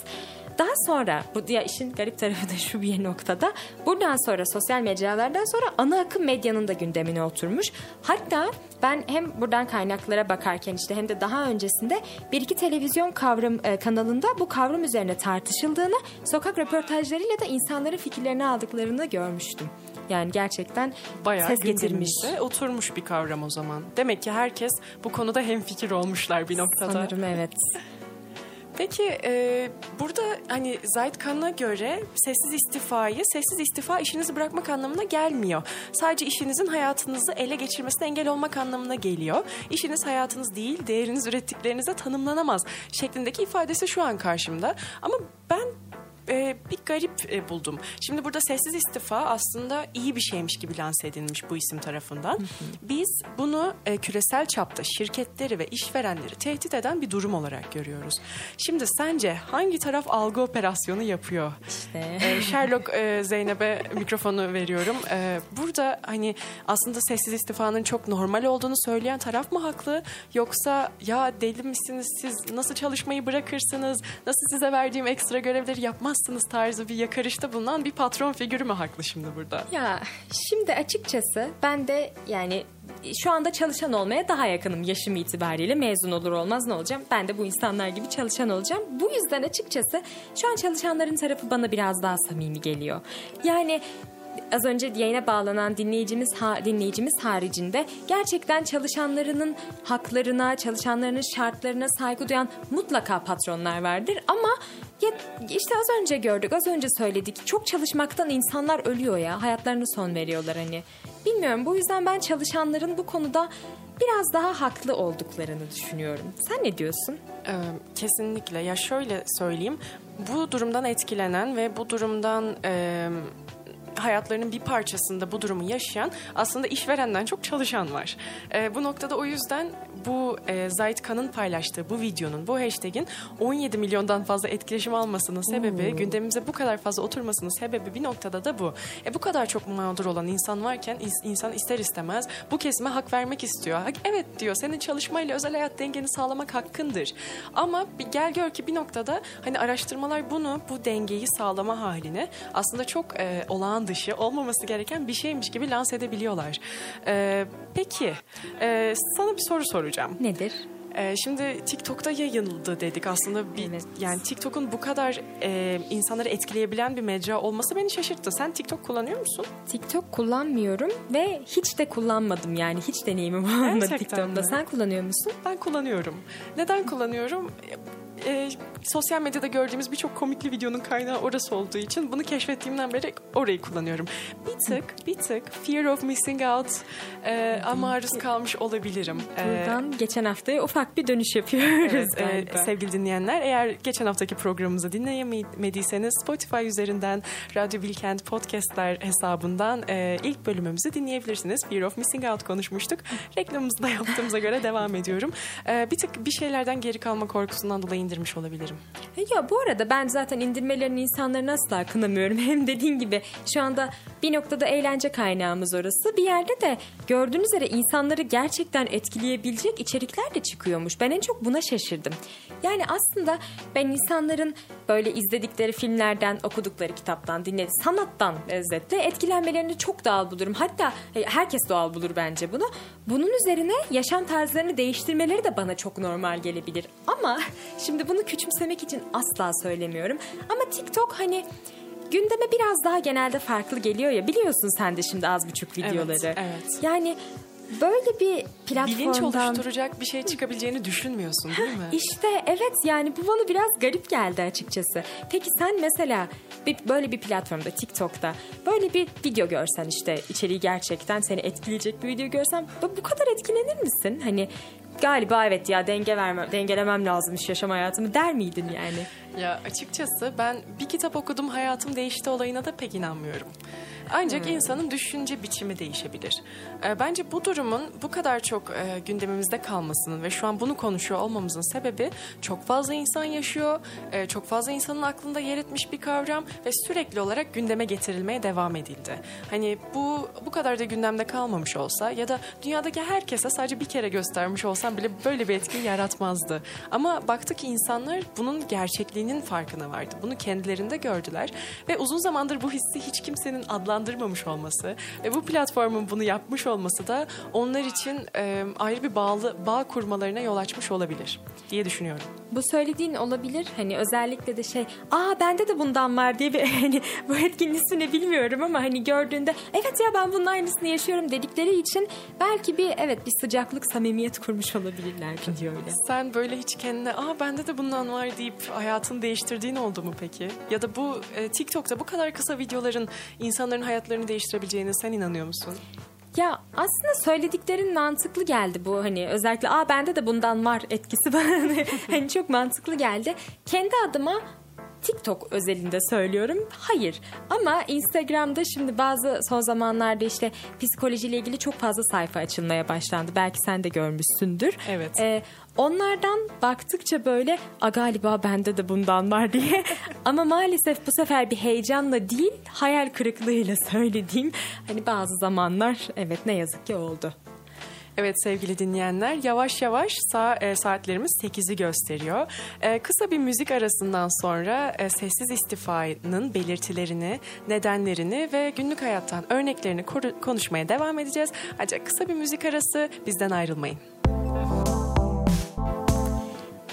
Daha sonra bu ya işin garip tarafı da şu bir noktada buradan sonra sosyal mecralardan sonra ana akım medyanın da gündemine oturmuş. Hatta ben hem buradan kaynaklara bakarken işte hem de daha öncesinde bir iki televizyon kavram e, kanalında bu kavram üzerine tartışıldığını, sokak röportajlarıyla da insanların fikirlerini aldıklarını görmüştüm. Yani gerçekten Bayağı ses getirmiş. oturmuş bir kavram o zaman. Demek ki herkes bu konuda hemfikir olmuşlar bir noktada. Sanırım evet. Peki e, burada hani Zahit Kan'a göre sessiz istifayı sessiz istifa işinizi bırakmak anlamına gelmiyor. Sadece işinizin hayatınızı ele geçirmesine engel olmak anlamına geliyor. İşiniz hayatınız değil, değeriniz ürettiklerinizle tanımlanamaz şeklindeki ifadesi şu an karşımda. Ama ben e, bir garip e, buldum. Şimdi burada sessiz istifa aslında iyi bir şeymiş gibi lanse edilmiş bu isim tarafından. Biz bunu e, küresel çapta şirketleri ve işverenleri tehdit eden bir durum olarak görüyoruz. Şimdi sence hangi taraf algı operasyonu yapıyor? İşte. E, Sherlock e, Zeynep'e mikrofonu veriyorum. E, burada hani aslında sessiz istifanın çok normal olduğunu söyleyen taraf mı haklı? Yoksa ya deli misiniz siz nasıl çalışmayı bırakırsınız? Nasıl size verdiğim ekstra görevleri yapmazsınız tarzı bir yakarışta bulunan bir patron figürü mü haklı şimdi burada? Ya şimdi açıkçası ben de yani şu anda çalışan olmaya daha yakınım yaşım itibariyle mezun olur olmaz ne olacağım? Ben de bu insanlar gibi çalışan olacağım. Bu yüzden açıkçası şu an çalışanların tarafı bana biraz daha samimi geliyor. Yani az önce yayına bağlanan dinleyicimiz ha, dinleyicimiz haricinde gerçekten çalışanlarının haklarına, çalışanlarının şartlarına saygı duyan mutlaka patronlar vardır ama ya işte az önce gördük, az önce söyledik. Çok çalışmaktan insanlar ölüyor ya. Hayatlarını son veriyorlar hani. Bilmiyorum bu yüzden ben çalışanların bu konuda biraz daha haklı olduklarını düşünüyorum. Sen ne diyorsun? Ee, kesinlikle. Ya şöyle söyleyeyim. Bu durumdan etkilenen ve bu durumdan e, hayatlarının bir parçasında bu durumu yaşayan aslında işverenden çok çalışan var. Ee, bu noktada o yüzden bu e, Zahit Kan'ın paylaştığı bu videonun, bu hashtag'in 17 milyondan fazla etkileşim almasının sebebi, gündemimize bu kadar fazla oturmasının sebebi bir noktada da bu. E, bu kadar çok mağdur olan insan varken ins- insan ister istemez bu kesime hak vermek istiyor. Ha, Evet diyor senin çalışmayla özel hayat dengeni sağlamak hakkındır. Ama bir gel gör ki bir noktada hani araştırmalar bunu bu dengeyi sağlama halini aslında çok e, olağan dışı olmaması gereken bir şeymiş gibi lanse edebiliyorlar. E, peki e, sana bir soru soracağım. Nedir? Ee, şimdi TikTok'ta yayıldı dedik aslında bir Evet. yani TikTok'un bu kadar e, insanları etkileyebilen bir mecra olması beni şaşırttı. Sen TikTok kullanıyor musun? TikTok kullanmıyorum ve hiç de kullanmadım yani hiç deneyimim olmadı TikTok'ta. mi? Sen kullanıyor musun? Ben kullanıyorum. Neden kullanıyorum? e, sosyal medyada gördüğümüz birçok komikli videonun kaynağı orası olduğu için bunu keşfettiğimden beri orayı kullanıyorum. Bir tık, bir tık fear of missing out e, maruz kalmış olabilirim. E, Buradan geçen haftaya ufak bir dönüş yapıyoruz evet, e, sevgili dinleyenler. Eğer geçen haftaki programımızı dinleyemediyseniz Spotify üzerinden Radyo Bilkent Podcastler hesabından e, ilk bölümümüzü dinleyebilirsiniz. Fear of Missing Out konuşmuştuk. Reklamımızı da yaptığımıza göre devam ediyorum. E, bir tık bir şeylerden geri kalma korkusundan dolayı indirmiş olabilirim. E, ya bu arada ben zaten indirmelerini insanların asla kınamıyorum. Hem dediğin gibi şu anda bir noktada eğlence kaynağımız orası. Bir yerde de gördüğünüz üzere insanları gerçekten etkileyebilecek içerikler de çıkıyormuş. Ben en çok buna şaşırdım. Yani aslında ben insanların böyle izledikleri filmlerden, okudukları kitaptan, dinledi sanattan özetle etkilenmelerini çok doğal bulurum. Hatta e, herkes doğal bulur bence bunu. Bunun üzerine yaşam tarzlarını değiştirmeleri de bana çok normal gelebilir. Ama şimdi bunu küçümsemek için asla söylemiyorum. Ama TikTok hani gündeme biraz daha genelde farklı geliyor ya biliyorsun sen de şimdi az buçuk videoları. Evet, evet. Yani böyle bir platformdan... Bilinç oluşturacak bir şey çıkabileceğini düşünmüyorsun değil mi? İşte evet yani bu bana biraz garip geldi açıkçası. Peki sen mesela bir, böyle bir platformda TikTok'ta böyle bir video görsen işte içeriği gerçekten seni etkileyecek bir video görsen bu kadar etkilenir misin? Hani galiba evet ya denge vermem, dengelemem lazımmış yaşam hayatımı der miydin yani? Ya açıkçası ben bir kitap okudum hayatım değişti olayına da pek inanmıyorum. Ancak hmm. insanın düşünce biçimi değişebilir. E, bence bu durumun bu kadar çok e, gündemimizde kalmasının ve şu an bunu konuşuyor olmamızın sebebi çok fazla insan yaşıyor, e, çok fazla insanın aklında yer etmiş bir kavram ve sürekli olarak gündeme getirilmeye devam edildi. Hani bu bu kadar da gündemde kalmamış olsa ya da dünyadaki herkese sadece bir kere göstermiş olsam bile böyle bir etki yaratmazdı. Ama baktık ki insanlar bunun gerçekliğinin farkına vardı. Bunu kendilerinde gördüler ve uzun zamandır bu hissi hiç kimsenin adlandırmadığı adlandırmamış olması ve bu platformun bunu yapmış olması da onlar için e, ayrı bir bağlı bağ kurmalarına yol açmış olabilir diye düşünüyorum. Bu söylediğin olabilir. Hani özellikle de şey, aa bende de bundan var diye bir hani bu etkinliğin ismini bilmiyorum ama hani gördüğünde evet ya ben bunun aynısını yaşıyorum dedikleri için belki bir evet bir sıcaklık, samimiyet kurmuş olabilirler videoyla. Sen böyle hiç kendine aa bende de bundan var deyip hayatını değiştirdiğin oldu mu peki? Ya da bu e, TikTok'ta bu kadar kısa videoların insanların hayatlarını değiştirebileceğine sen inanıyor musun? Ya aslında söylediklerin mantıklı geldi bu hani özellikle aa bende de bundan var etkisi bana hani, çok mantıklı geldi. Kendi adıma TikTok özelinde söylüyorum. Hayır. Ama Instagram'da şimdi bazı son zamanlarda işte psikolojiyle ilgili çok fazla sayfa açılmaya başlandı. Belki sen de görmüşsündür. Evet. Ee, onlardan baktıkça böyle a galiba bende de bundan var diye. Ama maalesef bu sefer bir heyecanla değil hayal kırıklığıyla söylediğim hani bazı zamanlar evet ne yazık ki oldu. Evet sevgili dinleyenler yavaş yavaş sa e, saatlerimiz 8'i gösteriyor. E, kısa bir müzik arasından sonra e, sessiz istifanın belirtilerini, nedenlerini ve günlük hayattan örneklerini konuşmaya devam edeceğiz. Ancak kısa bir müzik arası bizden ayrılmayın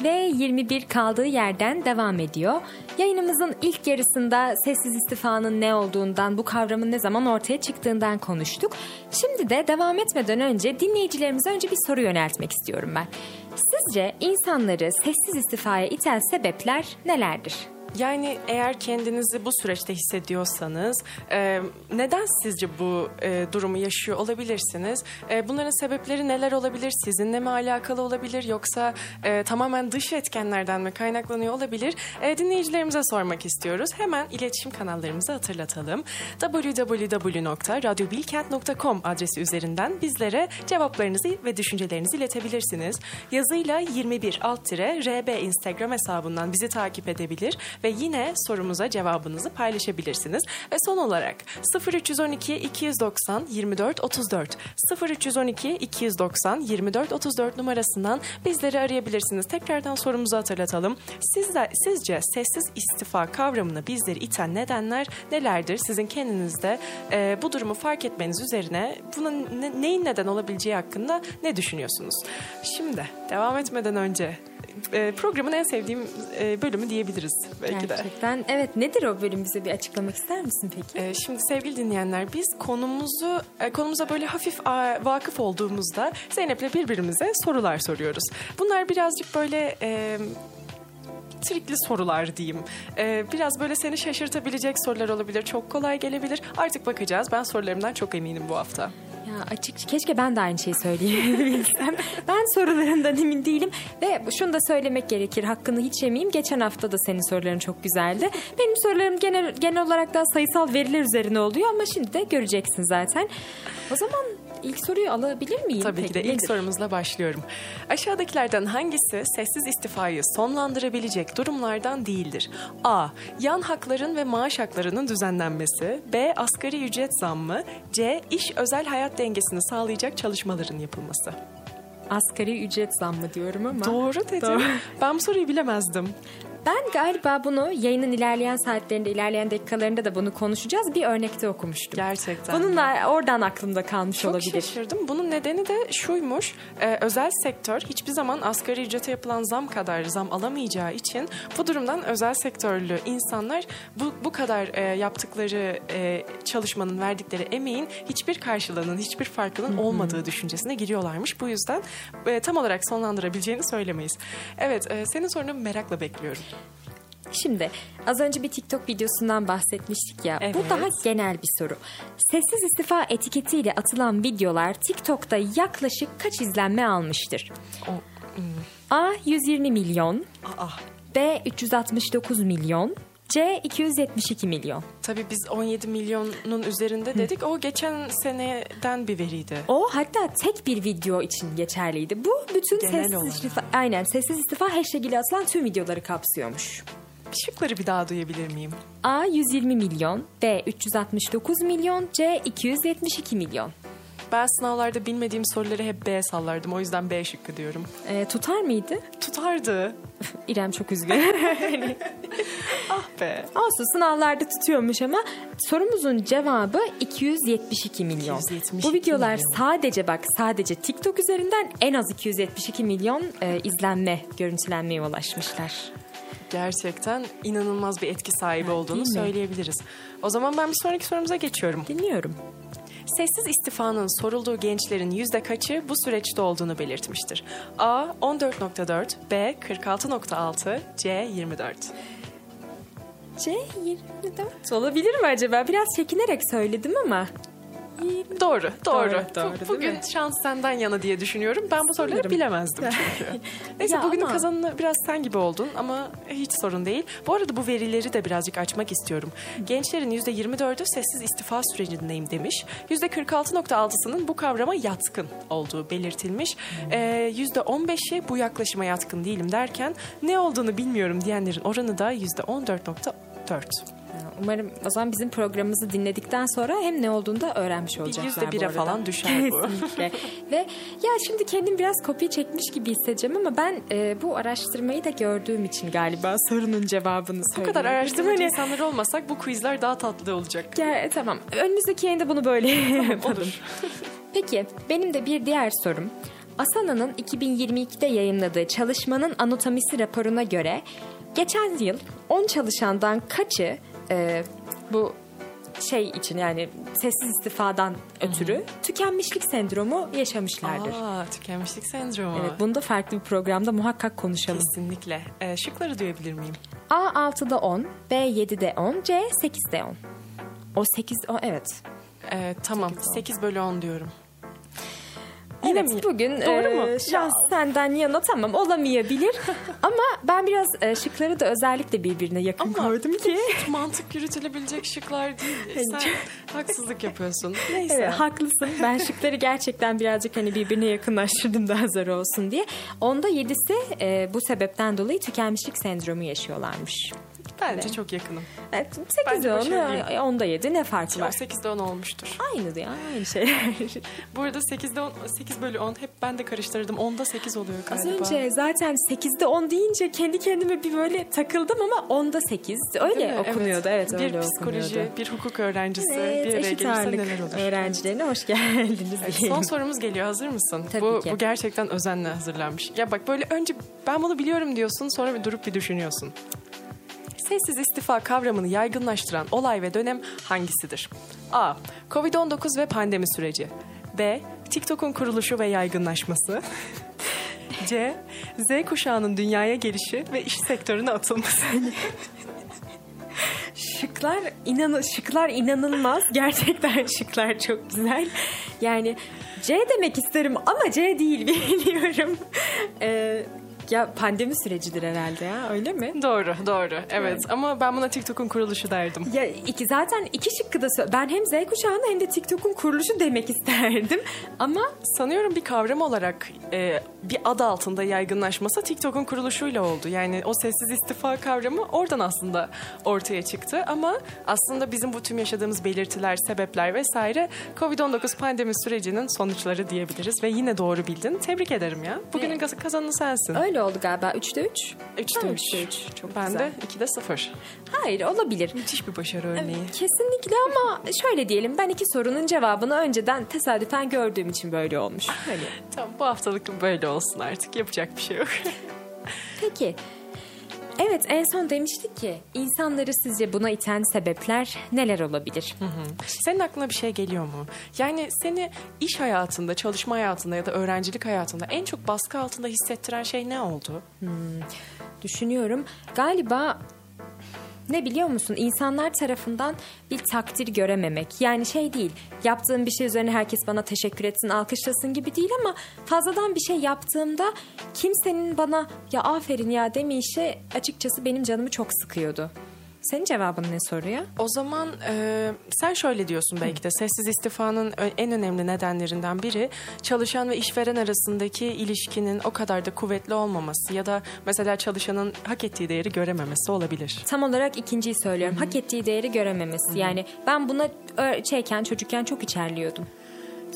ve 21 kaldığı yerden devam ediyor. Yayınımızın ilk yarısında sessiz istifanın ne olduğundan, bu kavramın ne zaman ortaya çıktığından konuştuk. Şimdi de devam etmeden önce dinleyicilerimize önce bir soru yöneltmek istiyorum ben. Sizce insanları sessiz istifaya iten sebepler nelerdir? Yani eğer kendinizi bu süreçte hissediyorsanız e, neden sizce bu e, durumu yaşıyor olabilirsiniz? E, bunların sebepleri neler olabilir? Sizinle mi alakalı olabilir yoksa e, tamamen dış etkenlerden mi kaynaklanıyor olabilir? E, dinleyicilerimize sormak istiyoruz. Hemen iletişim kanallarımızı hatırlatalım. www.radyobilkent.com adresi üzerinden bizlere cevaplarınızı ve düşüncelerinizi iletebilirsiniz. Yazıyla 21 alt RB Instagram hesabından bizi takip edebilir ve yine sorumuza cevabınızı paylaşabilirsiniz. Ve son olarak 0312 290 24 34 0312 290 24 34 numarasından bizleri arayabilirsiniz. Tekrardan sorumuzu hatırlatalım. Sizler, sizce sessiz istifa kavramını bizleri iten nedenler nelerdir? Sizin kendinizde e, bu durumu fark etmeniz üzerine bunun ne, neyin neden olabileceği hakkında ne düşünüyorsunuz? Şimdi devam etmeden önce e, programın en sevdiğim e, bölümü diyebiliriz belki Gerçekten. de. Gerçekten. Evet nedir o bölüm bize bir açıklamak ister misin peki? E, şimdi sevgili dinleyenler biz konumuzu konumuza böyle hafif vakıf olduğumuzda Zeynep'le birbirimize sorular soruyoruz. Bunlar birazcık böyle trikli sorular diyeyim. Ee, biraz böyle seni şaşırtabilecek sorular olabilir. Çok kolay gelebilir. Artık bakacağız. Ben sorularımdan çok eminim bu hafta. Açık keşke ben de aynı şeyi söyleyebilsem. ben sorularından emin değilim ve şunu da söylemek gerekir. Hakkını hiç yemeyeyim. Geçen hafta da senin soruların çok güzeldi. Benim sorularım genel genel olarak daha sayısal veriler üzerine oluyor ama şimdi de göreceksin zaten. O zaman ilk soruyu alabilir miyim? Tabii Peki, ki de ilk nedir? sorumuzla başlıyorum. Aşağıdakilerden hangisi sessiz istifayı sonlandırabilecek durumlardan değildir? A. Yan hakların ve maaş haklarının düzenlenmesi. B. Asgari ücret zammı. C. İş özel hayat dengesini sağlayacak çalışmaların yapılması. Asgari ücret zammı diyorum ama. Doğru dedim. Doğru. Ben bu soruyu bilemezdim. Ben galiba bunu yayının ilerleyen saatlerinde, ilerleyen dakikalarında da bunu konuşacağız. Bir örnekte okumuştum. Gerçekten. Bununla oradan aklımda kalmış Çok olabilir. şaşırdım. Bunun nedeni de şuymuş. Ee, özel sektör hiçbir zaman asgari ücrete yapılan zam kadar zam alamayacağı için bu durumdan özel sektörlü insanlar bu, bu kadar e, yaptıkları e, çalışmanın verdikleri emeğin hiçbir karşılığının, hiçbir farkının olmadığı düşüncesine giriyorlarmış. Bu yüzden e, tam olarak sonlandırabileceğini söylemeyiz. Evet, e, senin sorunu merakla bekliyorum. Şimdi az önce bir TikTok videosundan bahsetmiştik ya. Evet. Bu daha genel bir soru. Sessiz istifa etiketiyle atılan videolar TikTok'ta yaklaşık kaç izlenme almıştır? O, A 120 milyon, aa, B 369 milyon, C 272 milyon. tabii biz 17 milyonun üzerinde dedik. O geçen seneden bir veriydi. O hatta tek bir video için geçerliydi. Bu bütün Genel sessiz olarak. istifa, aynen sessiz istifa hashtag ile atılan tüm videoları kapsıyormuş. Şıkları bir daha duyabilir miyim? A 120 milyon, B 369 milyon, C 272 milyon. Ben sınavlarda bilmediğim soruları hep B sallardım. O yüzden B şıkkı diyorum. Ee, tutar mıydı? Tutardı. İrem çok üzgün. Ah be. Olsun sınavlarda tutuyormuş ama sorumuzun cevabı 272 milyon. 272 Bu videolar milyon. sadece bak sadece TikTok üzerinden en az 272 milyon e, izlenme, görüntülenmeye ulaşmışlar. Gerçekten inanılmaz bir etki sahibi olduğunu değil mi? söyleyebiliriz. O zaman ben bir sonraki sorumuza geçiyorum. Dinliyorum. Sessiz istifanın sorulduğu gençlerin yüzde kaçı bu süreçte olduğunu belirtmiştir? A 14.4, B 46.6, C 24. C 24 olabilir mi acaba? Biraz çekinerek söyledim ama. Doğru, doğru. Doğru, Bu- doğru, değil bugün mi? şans senden yana diye düşünüyorum. Ben bu soruları Sanırım. bilemezdim çünkü. Neyse Ya bugünün ama- kazananı biraz sen gibi oldun ama hiç sorun değil. Bu arada bu verileri de birazcık açmak istiyorum. Gençlerin %24'ü sessiz istifa sürecindeyim demiş. %46.6'sının bu kavrama yatkın olduğu belirtilmiş. Ee, %15'i bu yaklaşıma yatkın değilim derken ne olduğunu bilmiyorum diyenlerin oranı da %14.4. Umarım o zaman bizim programımızı dinledikten sonra hem ne olduğunu da öğrenmiş olacaklar yüzde bu bire falan düşer bu. Kesinlikle. Ve ya şimdi kendim biraz kopya çekmiş gibi hissedeceğim ama ben e, bu araştırmayı da gördüğüm için galiba sorunun cevabını Bu söylüyorum. kadar araştırmacı Hani- insanlar olmasak bu quizler daha tatlı olacak. Ya, e, tamam. Önümüzdeki yayında bunu böyle yapalım. Olur. Peki benim de bir diğer sorum. Asana'nın 2022'de yayınladığı çalışmanın anatomisi raporuna göre geçen yıl 10 çalışandan kaçı e, bu şey için yani sessiz istifadan ötürü tükenmişlik sendromu yaşamışlardır. Aa, tükenmişlik sendromu. Evet, bunu da farklı bir programda muhakkak konuşalım. Kesinlikle. Ee, şıkları duyabilir miyim? A 6'da 10, B 7'de 10, C 8'de 10. O 8, o evet. Ee, tamam. Sekiz, on. 8 bölü 10 diyorum. Yine evet mi? bugün Doğru e, mu? şans senden yana tamam olamayabilir. Ama ben biraz e, şıkları da özellikle birbirine yakın Ama koydum ki. mantık yürütülebilecek şıklar değil. Sen haksızlık yapıyorsun. Neyse. Evet, haklısın. Ben şıkları gerçekten birazcık hani birbirine yakınlaştırdım daha zor olsun diye. Onda yedisi e, bu sebepten dolayı tükenmişlik sendromu yaşıyorlarmış. Bence çok yakınım. Evet, Bence 8'de 10, başarılıyım. e, onda 7 ne farkı O var? 8'de 10 olmuştur. Aynı ya aynı şeyler. Bu arada 8'de 10, 8 bölü 10 hep ben de karıştırdım. 10'da 8 oluyor Az galiba. önce zaten 8'de 10 deyince kendi kendime bir böyle takıldım ama 10'da 8 Değil öyle okunuyordu. Evet, bir öyle psikoloji, okunuyordu. bir hukuk öğrencisi Evet, bir araya gelirse neler olur? öğrencilerine hoş geldiniz Evet, son sorumuz geliyor. Hazır mısın? Tabii bu, ki. bu gerçekten özenle hazırlanmış. Ya bak böyle önce ben bunu biliyorum diyorsun sonra bir durup bir düşünüyorsun. Sessiz istifa kavramını yaygınlaştıran olay ve dönem hangisidir? A. Covid-19 ve pandemi süreci. B. TikTok'un kuruluşu ve yaygınlaşması. C. Z kuşağının dünyaya gelişi ve iş sektörüne atılması. Şıklar inan şıklar inanılmaz. Gerçekten şıklar çok güzel. Yani C demek isterim ama C değil biliyorum. Ee, ya pandemi sürecidir herhalde ya öyle mi? doğru, doğru. Evet ama ben buna TikTok'un kuruluşu derdim. Ya iki zaten iki şıkkı da ben hem Z kuşağını hem de TikTok'un kuruluşu demek isterdim. Ama Sanıyorum bir kavram olarak e, bir ad altında yaygınlaşması TikTok'un kuruluşuyla oldu. Yani o sessiz istifa kavramı oradan aslında ortaya çıktı. Ama aslında bizim bu tüm yaşadığımız belirtiler, sebepler vesaire Covid-19 pandemi sürecinin sonuçları diyebiliriz. Ve yine doğru bildin. Tebrik ederim ya. Bugünün gaz- kazananı sensin. öyle oldu galiba 3'te 3. Üçte Ha, üç. üçte üç. Çok ben güzel. de 2'de 0. Hayır olabilir. Müthiş bir başarı örneği. Kesinlikle ama şöyle diyelim ben iki sorunun cevabını önceden tesadüfen gördüğüm için böyle olmuş. Hani. Tamam bu haftalık böyle olsun artık. Yapacak bir şey yok. Peki. Evet en son demiştik ki insanları sizce buna iten sebepler neler olabilir? Senin aklına bir şey geliyor mu? Yani seni iş hayatında, çalışma hayatında ya da öğrencilik hayatında en çok baskı altında hissettiren şey ne oldu? Düşünüyorum. Galiba ne biliyor musun? İnsanlar tarafından bir takdir görememek. Yani şey değil. Yaptığım bir şey üzerine herkes bana teşekkür etsin, alkışlasın gibi değil ama fazladan bir şey yaptığımda kimsenin bana ya aferin ya demeyişi açıkçası benim canımı çok sıkıyordu. Senin cevabın ne soruya? O zaman e, sen şöyle diyorsun belki de sessiz istifanın en önemli nedenlerinden biri çalışan ve işveren arasındaki ilişkinin o kadar da kuvvetli olmaması ya da mesela çalışanın hak ettiği değeri görememesi olabilir. Tam olarak ikinciyi söylüyorum. Hak ettiği değeri görememesi. Yani ben buna şeyken çocukken çok içerliyordum.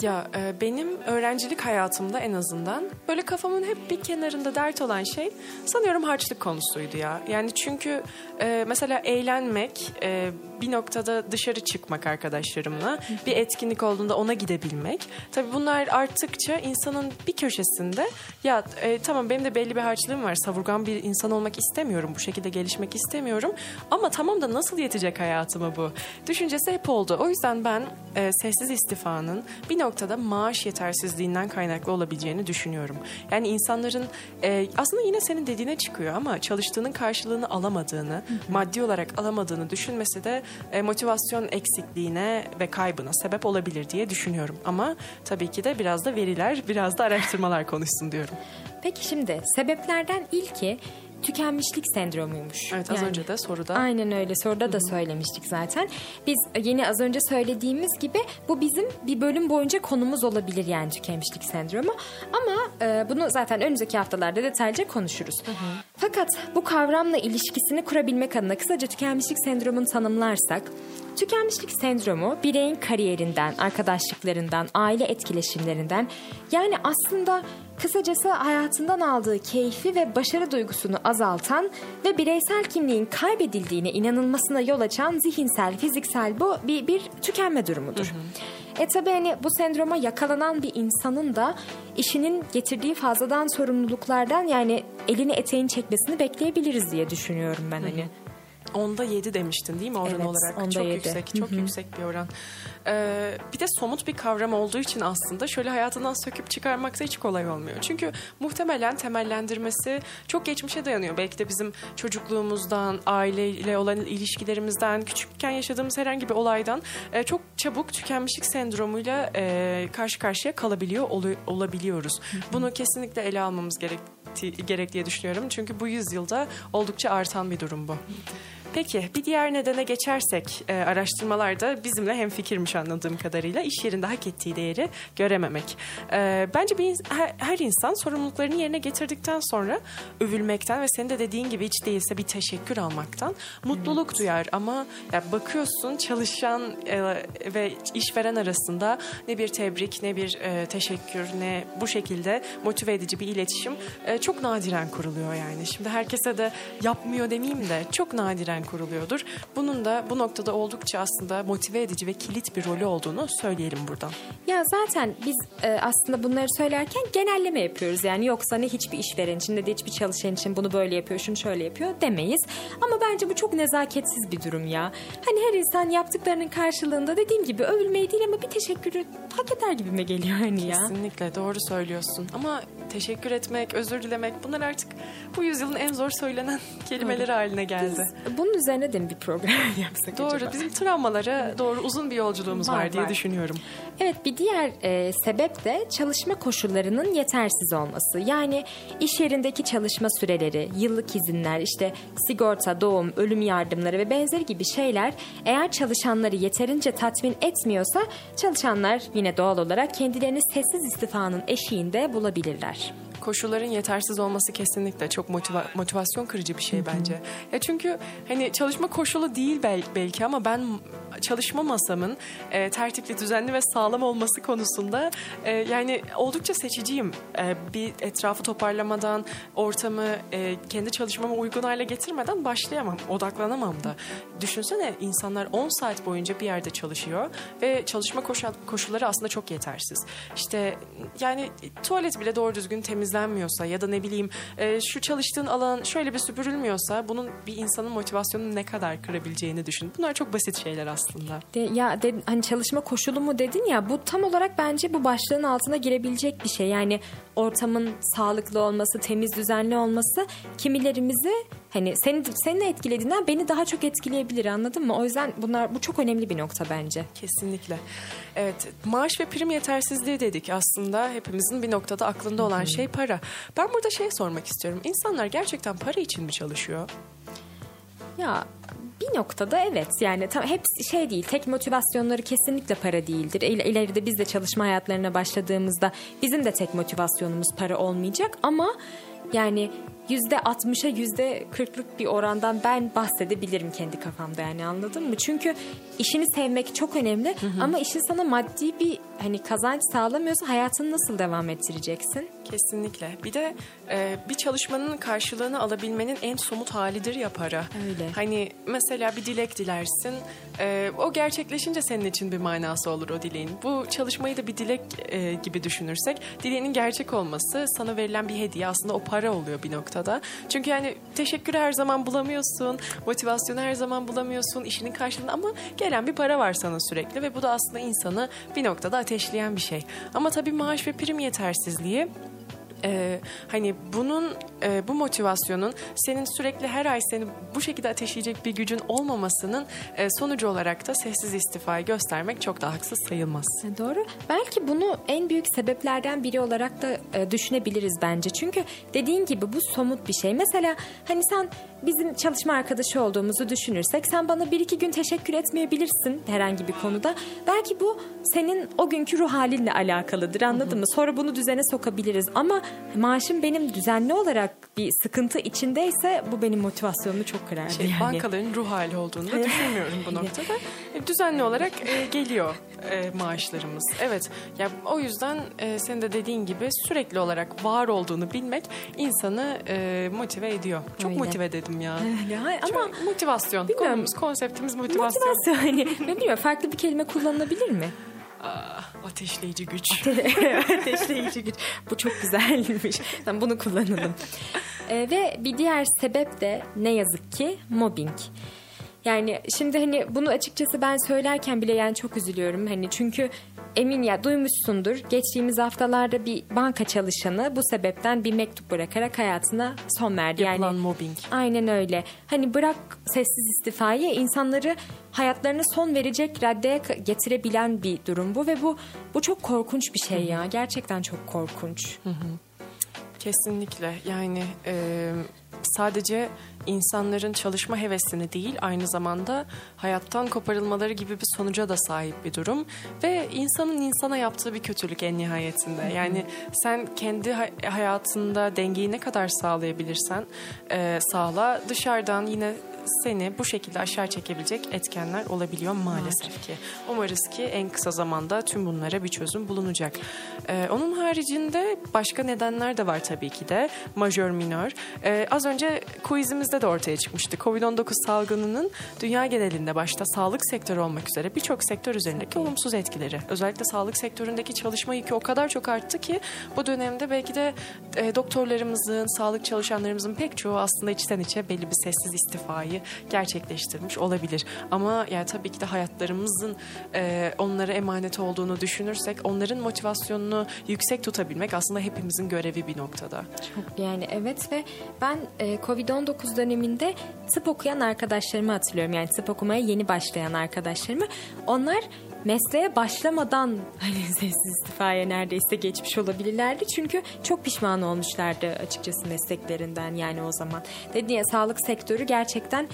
Ya e, benim öğrencilik hayatımda en azından böyle kafamın hep bir kenarında dert olan şey sanıyorum harçlık konusuydu ya. Yani çünkü e, mesela eğlenmek, e, bir noktada dışarı çıkmak arkadaşlarımla, bir etkinlik olduğunda ona gidebilmek. Tabii bunlar arttıkça insanın bir köşesinde ya e, tamam benim de belli bir harçlığım var. Savurgan bir insan olmak istemiyorum. Bu şekilde gelişmek istemiyorum. Ama tamam da nasıl yetecek hayatıma bu? Düşüncesi hep oldu. O yüzden ben e, sessiz istifanın bir noktada maaş yetersizliğinden kaynaklı olabileceğini düşünüyorum. Yani insanların e, aslında yine senin dediğine çıkıyor ama çalıştığının karşılığını alamadığını, maddi olarak alamadığını düşünmesi de e, motivasyon eksikliğine ve kaybına sebep olabilir diye düşünüyorum. Ama tabii ki de biraz da veriler, biraz da araştırmalar konuşsun diyorum. Peki şimdi sebeplerden ilki tükenmişlik sendromuymuş. Evet az Yani- önce de soruda Aynen öyle soruda da söylemiştik zaten. Biz yine az önce söylediğimiz gibi bu bizim bir bölüm boyunca konumuz olabilir yani tükenmişlik sendromu. Ama e, bunu zaten önümüzdeki haftalarda detaylıca konuşuruz. Fakat bu kavramla ilişkisini kurabilmek adına kısaca tükenmişlik sendromunu tanımlarsak Tükenmişlik sendromu bireyin kariyerinden, arkadaşlıklarından, aile etkileşimlerinden yani aslında kısacası hayatından aldığı keyfi ve başarı duygusunu azaltan ve bireysel kimliğin kaybedildiğine inanılmasına yol açan zihinsel, fiziksel bu bir, bir tükenme durumudur. E tabi hani bu sendroma yakalanan bir insanın da işinin getirdiği fazladan sorumluluklardan yani elini eteğini çekmesini bekleyebiliriz diye düşünüyorum ben hani. Onda 7 demiştin değil mi oran Evet, olarak? onda çok yedi. yüksek, çok yüksek bir oran. Ee, bir de somut bir kavram olduğu için aslında şöyle hayatından söküp çıkarmak da hiç kolay olmuyor. Çünkü muhtemelen temellendirmesi çok geçmişe dayanıyor. Belki de bizim çocukluğumuzdan, aileyle olan ilişkilerimizden, küçükken yaşadığımız herhangi bir olaydan e, çok çabuk tükenmişlik sendromuyla e, karşı karşıya kalabiliyor olu- olabiliyoruz. Bunu kesinlikle ele almamız gerek gerek diye düşünüyorum. Çünkü bu yüzyılda oldukça artan bir durum bu. Peki bir diğer nedene geçersek e, araştırmalarda bizimle hemfikirmiş anladığım kadarıyla iş yerinde hak ettiği değeri görememek. E, bence bir, her insan sorumluluklarını yerine getirdikten sonra övülmekten ve senin de dediğin gibi hiç değilse bir teşekkür almaktan mutluluk duyar. Ama ya bakıyorsun çalışan e, ve işveren arasında ne bir tebrik ne bir e, teşekkür ne bu şekilde motive edici bir iletişim e, çok nadiren kuruluyor yani. Şimdi herkese de yapmıyor demeyeyim de çok nadiren üzerinden kuruluyordur. Bunun da bu noktada oldukça aslında motive edici ve kilit bir rolü olduğunu söyleyelim buradan. Ya zaten biz e, aslında bunları söylerken genelleme yapıyoruz. Yani yoksa ne hiçbir işveren için ne de hiçbir çalışan için bunu böyle yapıyor, şunu şöyle yapıyor demeyiz. Ama bence bu çok nezaketsiz bir durum ya. Hani her insan yaptıklarının karşılığında dediğim gibi övülmeyi değil ama bir teşekkürü hak eder gibime geliyor hani ya. Kesinlikle doğru söylüyorsun. Ama teşekkür etmek, özür dilemek bunlar artık bu yüzyılın en zor söylenen kelimeleri haline geldi. Biz bunun üzerine de mi bir program yapsak Doğru. acaba? Bizim travmalara doğru uzun bir yolculuğumuz var, Var, diye var. düşünüyorum. Evet bir diğer e, sebep de çalışma koşullarının yetersiz olması. Yani iş yerindeki çalışma süreleri, yıllık izinler, işte sigorta, doğum, ölüm yardımları ve benzeri gibi şeyler eğer çalışanları yeterince tatmin etmiyorsa çalışanlar yine doğal olarak kendilerini sessiz istifanın eşiğinde bulabilirler. Koşulların yetersiz olması kesinlikle çok motiva- motivasyon kırıcı bir şey bence. Ya çünkü hani çalışma koşulu değil bel- belki ama ben çalışma masamın e, tertipli, düzenli ve sağlam olması konusunda e, yani oldukça seçiciyim. E, bir etrafı toparlamadan, ortamı e, kendi çalışmama uygun hale getirmeden başlayamam, odaklanamam da. Düşünsene insanlar 10 saat boyunca bir yerde çalışıyor ve çalışma koşu- koşulları aslında çok yetersiz. İşte yani tuvalet bile doğru düzgün temizlenmiyorsa ya da ne bileyim e, şu çalıştığın alan şöyle bir süpürülmüyorsa bunun bir insanın motivasyonunu ne kadar kırabileceğini düşün. Bunlar çok basit şeyler aslında. De, ya de, hani çalışma koşulu mu dedin ya bu tam olarak bence bu başlığın altına girebilecek bir şey. Yani ortamın sağlıklı olması, temiz, düzenli olması kimilerimizi hani seni seni etkilediğinden beni daha çok etkileyebilir anladın mı? O yüzden bunlar bu çok önemli bir nokta bence. Kesinlikle. Evet, maaş ve prim yetersizliği dedik aslında. Hepimizin bir noktada aklında olan şey para. Ben burada şey sormak istiyorum. İnsanlar gerçekten para için mi çalışıyor? Ya bir noktada evet yani tam hepsi şey değil tek motivasyonları kesinlikle para değildir. İl- İleride biz de çalışma hayatlarına başladığımızda bizim de tek motivasyonumuz para olmayacak ama yani %60'a yüzde 40'lık bir orandan ben bahsedebilirim kendi kafamda yani anladın mı? Çünkü işini sevmek çok önemli ama işin sana maddi bir hani kazanç sağlamıyorsa hayatını nasıl devam ettireceksin? Kesinlikle. Bir de e, bir çalışmanın karşılığını alabilmenin en somut halidir ya para. Öyle. Hani mesela bir dilek dilersin. e, o gerçekleşince senin için bir manası olur o dileğin. Bu çalışmayı da bir dilek e, gibi düşünürsek dileğinin gerçek olması sana verilen bir hediye aslında o para oluyor bir noktada. Çünkü yani teşekkür her zaman bulamıyorsun. Motivasyonu her zaman bulamıyorsun. işinin karşılığında ama gelen bir para var sana sürekli ve bu da aslında insanı bir noktada ateşleyen bir şey. Ama tabii maaş ve prim yetersizliği ee, hani bunun e, bu motivasyonun senin sürekli her ay seni bu şekilde ateşleyecek bir gücün olmamasının e, sonucu olarak da sessiz istifayı göstermek çok da haksız sayılmaz. E, Doğru. Belki bunu en büyük sebeplerden biri olarak da e, düşünebiliriz bence. Çünkü dediğin gibi bu somut bir şey. Mesela hani sen bizim çalışma arkadaşı olduğumuzu düşünürsek sen bana bir iki gün teşekkür etmeyebilirsin herhangi bir konuda. Belki bu senin o günkü ruh halinle alakalıdır anladın mı? Sonra bunu düzene sokabiliriz. Ama maaşım benim düzenli olarak bir sıkıntı içindeyse bu benim motivasyonumu çok kırar. Şey, yani. Bankaların ruh hali olduğunu da düşünmüyorum bu noktada. Düzenli olarak e, geliyor e, maaşlarımız. Evet. Ya o yüzden e, senin de dediğin gibi sürekli olarak var olduğunu bilmek insanı e, motive ediyor. Çok Öyle. motive dedim ya. Ya, ama Çok- motivasyon. Bilmiyorum. Konumuz, konseptimiz motivasyon. motivasyon hani ne bileyim farklı bir kelime kullanılabilir mi? Aa, ateşleyici güç. Ateşleyici güç. Bu çok güzelmiş. Tamam bunu kullanalım. Ee, ve bir diğer sebep de ne yazık ki mobbing. Yani şimdi hani bunu açıkçası ben söylerken bile yani çok üzülüyorum. Hani çünkü emin ya duymuşsundur. Geçtiğimiz haftalarda bir banka çalışanı bu sebepten bir mektup bırakarak hayatına son verdi. Yapılan yani mobbing. Aynen öyle. Hani bırak sessiz istifayı insanları hayatlarına son verecek raddeye getirebilen bir durum bu ve bu bu çok korkunç bir şey ya. Gerçekten çok korkunç. Kesinlikle. Yani e, sadece insanların çalışma hevesini değil aynı zamanda hayattan koparılmaları gibi bir sonuca da sahip bir durum. Ve insanın insana yaptığı bir kötülük en nihayetinde. Yani sen kendi hay- hayatında dengeyi ne kadar sağlayabilirsen e, sağla. Dışarıdan yine seni bu şekilde aşağı çekebilecek etkenler olabiliyor maalesef ki. Umarız ki en kısa zamanda tüm bunlara bir çözüm bulunacak. Ee, onun haricinde başka nedenler de var tabii ki de. Majör minör. Ee, az önce quizimizde de ortaya çıkmıştı. Covid-19 salgınının dünya genelinde başta sağlık sektörü olmak üzere birçok sektör üzerindeki olumsuz etkileri. Özellikle sağlık sektöründeki çalışma yükü o kadar çok arttı ki bu dönemde belki de e, doktorlarımızın, sağlık çalışanlarımızın pek çoğu aslında içten içe belli bir sessiz istifayı gerçekleştirmiş olabilir. Ama yani tabii ki de hayatlarımızın e, onlara emanet olduğunu düşünürsek onların motivasyonunu yüksek tutabilmek aslında hepimizin görevi bir noktada. Çok yani evet ve ben e, Covid-19 döneminde tıp okuyan arkadaşlarımı hatırlıyorum. Yani tıp okumaya yeni başlayan arkadaşlarımı. Onlar mesleğe başlamadan hani sessiz istifaya neredeyse geçmiş olabilirlerdi. Çünkü çok pişman olmuşlardı açıkçası mesleklerinden yani o zaman. Dediğim ya sağlık sektörü gerçekten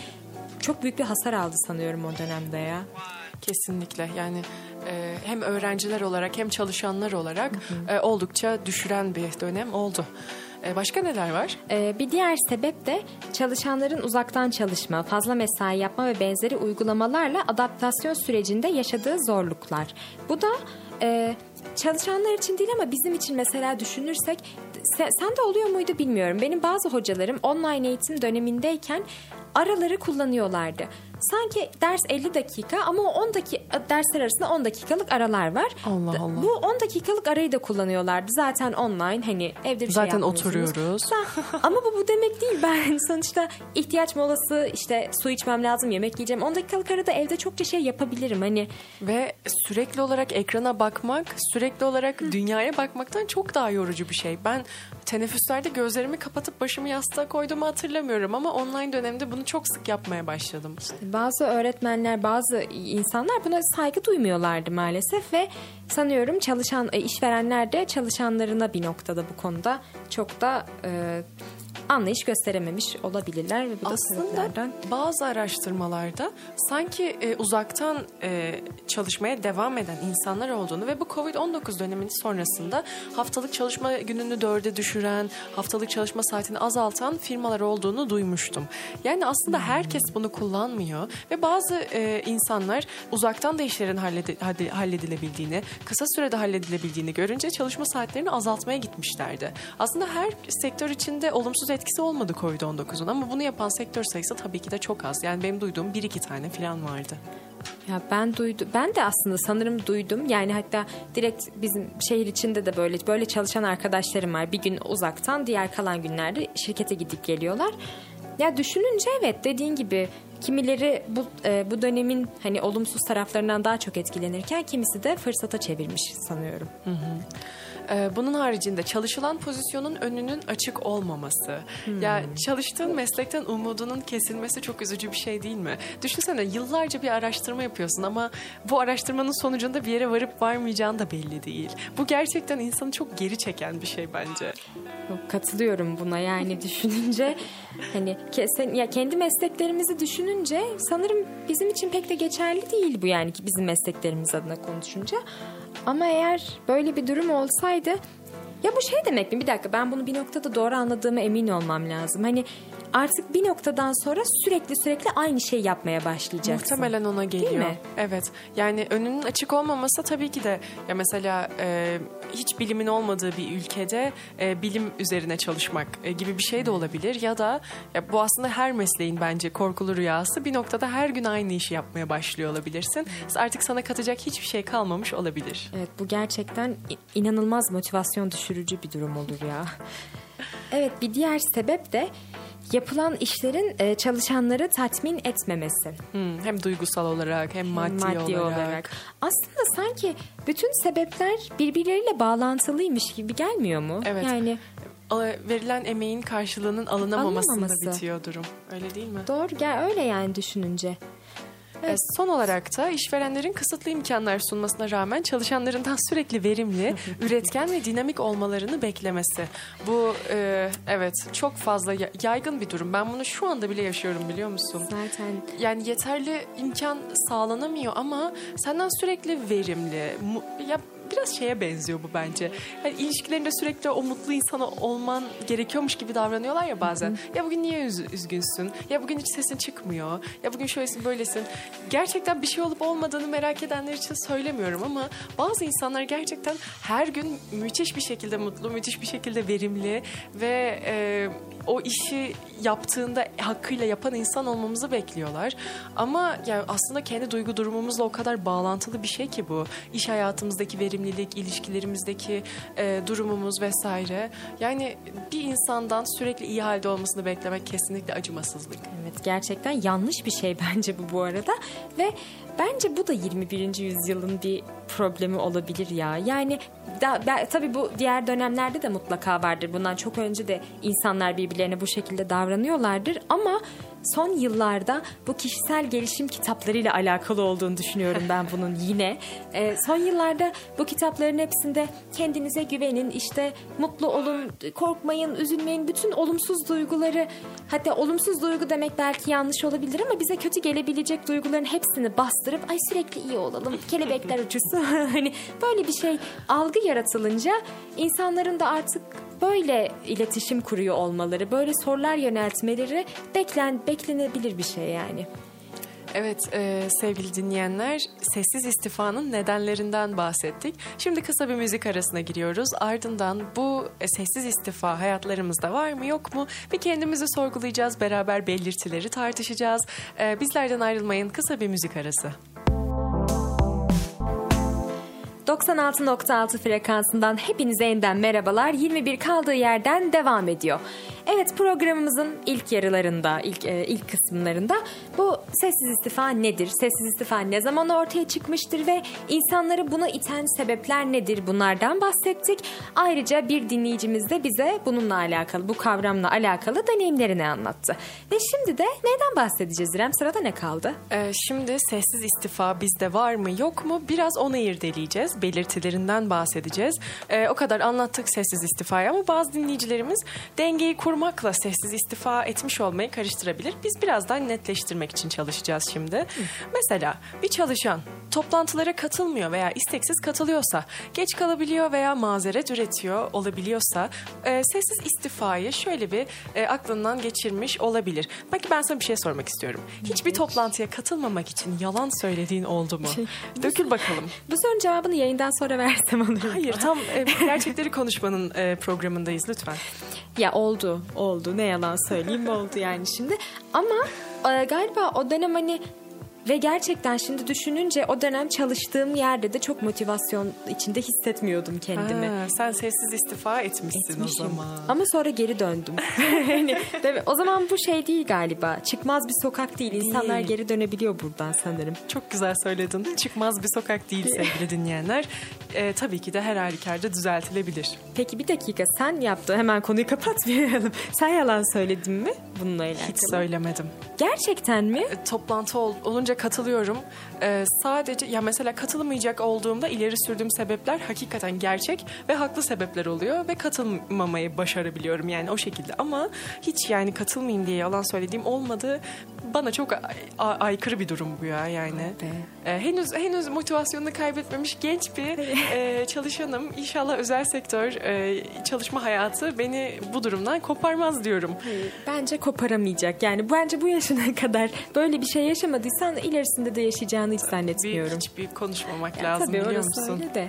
çok büyük bir hasar aldı sanıyorum o dönemde ya. Kesinlikle yani e, hem öğrenciler olarak hem çalışanlar olarak e, oldukça düşüren bir dönem oldu. E, başka neler var? Ee, bir diğer sebep de çalışanların uzaktan çalışma, fazla mesai yapma ve benzeri uygulamalarla adaptasyon sürecinde yaşadığı zorluklar. Bu da e, çalışanlar için değil ama bizim için mesela düşünürsek sen, sen de oluyor muydu bilmiyorum. Benim bazı hocalarım online eğitim dönemindeyken araları kullanıyorlardı. Sanki ders 50 dakika ama o 10 dakika dersler arasında 10 dakikalık aralar var. Allah Allah. Bu 10 dakikalık arayı da kullanıyorlardı. Zaten online hani evde bir Zaten şey oturuyoruz. Ama bu bu demek değil. Ben sonuçta ihtiyaç molası işte su içmem lazım, yemek yiyeceğim. 10 dakikalık arada evde çokça şey yapabilirim. Hani Ve sürekli olarak ekrana bakmak, sürekli olarak dünyaya bakmaktan çok daha yorucu bir şey. Ben teneffüslerde gözlerimi kapatıp başımı yastığa koyduğumu hatırlamıyorum ama online dönemde bunu çok sık yapmaya başladım. bazı öğretmenler, bazı insanlar buna saygı duymuyorlardı maalesef ve sanıyorum çalışan e, işverenler de çalışanlarına bir noktada bu konuda çok da e, anlayış gösterememiş olabilirler ve bu da Aslında sebeplerden. bazı araştırmalarda sanki e, uzaktan e, çalışmaya devam eden insanlar olduğunu ve bu Covid-19 döneminin sonrasında haftalık çalışma gününü dörde düşüren, haftalık çalışma saatini azaltan firmalar olduğunu duymuştum. Yani aslında herkes bunu kullanmıyor ve bazı e, insanlar uzaktan da işlerin halledi- halledilebildiğini, kısa sürede halledilebildiğini görünce çalışma saatlerini azaltmaya gitmişlerdi. Aslında her sektör içinde olumsuz etkisi olmadı Covid-19'un ama bunu yapan sektör sayısı tabii ki de çok az. Yani benim duyduğum bir iki tane falan vardı. Ya ben duydum. Ben de aslında sanırım duydum. Yani hatta direkt bizim şehir içinde de böyle böyle çalışan arkadaşlarım var. Bir gün uzaktan, diğer kalan günlerde şirkete gidip geliyorlar. Ya düşününce evet dediğin gibi kimileri bu e, bu dönemin hani olumsuz taraflarından daha çok etkilenirken kimisi de fırsata çevirmiş sanıyorum. Ee, bunun haricinde çalışılan pozisyonun önünün açık olmaması. Ya çalıştığın meslekten umudunun kesilmesi çok üzücü bir şey değil mi? Düşünsene yıllarca bir araştırma yapıyorsun ama bu araştırmanın sonucunda bir yere varıp varmayacağın da belli değil. Bu gerçekten insanı çok geri çeken bir şey bence. Yok, Katılıyorum buna yani düşününce hani kesin ya kendi mesleklerimizi düşününce sanırım bizim için pek de geçerli değil bu yani ki bizim mesleklerimiz adına konuşunca. Ama eğer böyle bir durum olsaydı ya bu şey demek mi? Bir dakika ben bunu bir noktada doğru anladığıma emin olmam lazım. Hani artık bir noktadan sonra sürekli sürekli aynı şey yapmaya başlayacaksın. Muhtemelen ona geliyor. mi? Evet. Yani önünün açık olmaması tabii ki de ya mesela e, hiç bilimin olmadığı bir ülkede e, bilim üzerine çalışmak e, gibi bir şey de olabilir ya da ya bu aslında her mesleğin bence korkulu rüyası. Bir noktada her gün aynı işi yapmaya başlıyor olabilirsin. Artık sana katacak hiçbir şey kalmamış olabilir. Evet bu gerçekten inanılmaz motivasyon düşürücü bir durum olur ya. Evet bir diğer sebep de yapılan işlerin e, çalışanları tatmin etmemesi. Hmm, hem duygusal olarak hem maddi, olarak. Aslında sanki bütün sebepler birbirleriyle bağlantılıymış gibi gelmiyor mu? Evet. Yani Verilen emeğin karşılığının alınamamasında Alınamaması. bitiyor durum. Öyle değil mi? doğru gel öyle yani düşününce. E, Son olarak da işverenlerin kısıtlı imkanlar sunmasına rağmen çalışanlarından sürekli verimli, üretken ve dinamik olmalarını beklemesi. Bu e, evet çok fazla ya- yaygın bir durum. Ben bunu şu anda bile yaşıyorum biliyor musun? Zaten Yani yeterli imkan sağlanamıyor ama senden sürekli verimli, ya biraz şeye benziyor bu bence. Yani ilişkilerinde sürekli o mutlu insan olman gerekiyormuş gibi davranıyorlar ya bazen. Ya bugün niye üz- üzgünsün? Ya bugün hiç sesin çıkmıyor. Ya bugün şöylesin böylesin. Gerçekten bir şey olup olmadığını merak edenler için söylemiyorum ama bazı insanlar gerçekten her gün müthiş bir şekilde mutlu, müthiş bir şekilde verimli ve e, o işi yaptığında hakkıyla yapan insan olmamızı bekliyorlar. Ama yani aslında kendi duygu durumumuzla o kadar bağlantılı bir şey ki bu. İş hayatımızdaki verimlilik, ilişkilerimizdeki e, durumumuz vesaire. Yani bir insandan sürekli iyi halde olmasını beklemek kesinlikle acımasızlık. Evet gerçekten yanlış bir şey bence bu bu arada ve bence bu da 21. yüzyılın bir problemi olabilir ya. Yani da, ben, tabii bu diğer dönemlerde de mutlaka vardır. Bundan çok önce de insanlar birbirlerine bu şekilde davranıyorlardır ama son yıllarda bu kişisel gelişim kitaplarıyla alakalı olduğunu düşünüyorum ben bunun yine. Ee, son yıllarda bu kitapların hepsinde kendinize güvenin, işte mutlu olun, korkmayın, üzülmeyin, bütün olumsuz duyguları hatta olumsuz duygu demek belki yanlış olabilir ama bize kötü gelebilecek duyguların hepsini bastırıp ay sürekli iyi olalım, kelebekler uçuşsun. hani böyle bir şey algı yaratılınca insanların da artık böyle iletişim kuruyor olmaları, böyle sorular yöneltmeleri beklen beklenebilir bir şey yani. Evet e, sevgili dinleyenler sessiz istifanın nedenlerinden bahsettik. Şimdi kısa bir müzik arasına giriyoruz. Ardından bu e, sessiz istifa hayatlarımızda var mı yok mu? Bir kendimizi sorgulayacağız. Beraber belirtileri tartışacağız. E, bizlerden ayrılmayın kısa bir müzik arası. 96.6 frekansından hepinize yeniden merhabalar. 21 kaldığı yerden devam ediyor. Evet programımızın ilk yarılarında, ilk e, ilk kısımlarında bu sessiz istifa nedir? Sessiz istifa ne zaman ortaya çıkmıştır ve insanları buna iten sebepler nedir? Bunlardan bahsettik. Ayrıca bir dinleyicimiz de bize bununla alakalı, bu kavramla alakalı deneyimlerini anlattı. Ve şimdi de neyden bahsedeceğiz İrem? Sırada ne kaldı? E, şimdi sessiz istifa bizde var mı yok mu? Biraz onu irdeleyeceğiz. Belirtilerinden bahsedeceğiz. E, o kadar anlattık sessiz istifayı ama bazı dinleyicilerimiz dengeyi kurmakla sessiz istifa etmiş olmayı karıştırabilir. Biz birazdan netleştirmek için çalışacağız şimdi. Mesela bir çalışan toplantılara katılmıyor veya isteksiz katılıyorsa, geç kalabiliyor veya mazeret üretiyor olabiliyorsa e, sessiz istifayı şöyle bir e, aklından geçirmiş olabilir. Belki ben sana bir şey sormak istiyorum. Hiçbir toplantıya katılmamak için yalan söylediğin oldu mu? Dökül bakalım. Bu sorunun cevabını yayından sonra versem mu? Hayır tam e, gerçekleri konuşmanın e, programındayız lütfen. Ya oldu, oldu. Ne yalan söyleyeyim oldu yani şimdi. Ama e, galiba o dönem hani ve gerçekten şimdi düşününce o dönem çalıştığım yerde de çok motivasyon içinde hissetmiyordum kendimi. Ha, sen sessiz istifa etmişsin Etmişim. o zaman. Ama sonra geri döndüm. mi? O zaman bu şey değil galiba. Çıkmaz bir sokak değil. İnsanlar Değil. geri dönebiliyor buradan sanırım. Çok güzel söyledin. Çıkmaz bir sokak değil sevgili dinleyenler. E, tabii ki de her halükarda düzeltilebilir. Peki bir dakika sen yaptın. Hemen konuyu kapatmayalım. Sen yalan söyledin mi bununla alakalı? Hiç söylemedim. Gerçekten mi? E, toplantı ol- olunca katılıyorum. E, sadece ya mesela katılmayacak olduğumda ileri sürdüğüm sebepler hakikaten gerçek ve haklı sebepler oluyor ve katılmamayı başarabiliyorum yani o şekilde. Ama hiç yani katılmayayım diye yalan söylediğim olmadı. Bana çok aykırı bir durum bu ya yani. Be. E, henüz henüz motivasyonunu kaybetmemiş genç bir e, çalışanım. İnşallah özel sektör e, çalışma hayatı beni bu durumdan koparmaz diyorum. Bence koparamayacak. Yani bence bu yaşına kadar böyle bir şey yaşamadıysan ilerisinde de yaşayacağını hiç zannetmiyorum. hiç bir konuşmamak Ya lazım tabii biliyor orası musun? öyle de.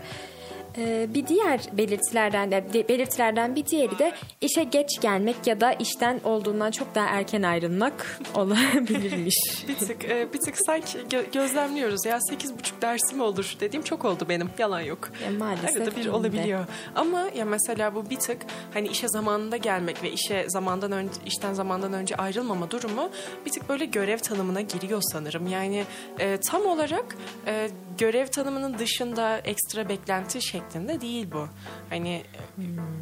Ee, bir diğer belirtilerden de de- belirtilerden bir diğeri de işe geç gelmek ya da işten olduğundan çok daha erken ayrılmak olabilirmiş. Bir tık, e, bir tık sanki gö- gözlemliyoruz ya sekiz buçuk dersim olur dediğim çok oldu benim yalan yok. Ya maalesef Arada bir de. olabiliyor. Ama ya mesela bu bir tık hani işe zamanında gelmek ve işe zamandan önce işten zamandan önce ayrılmama durumu bir tık böyle görev tanımına giriyor sanırım. Yani e, tam olarak e, görev tanımının dışında ekstra beklenti şeklinde şeklinde değil bu. Hani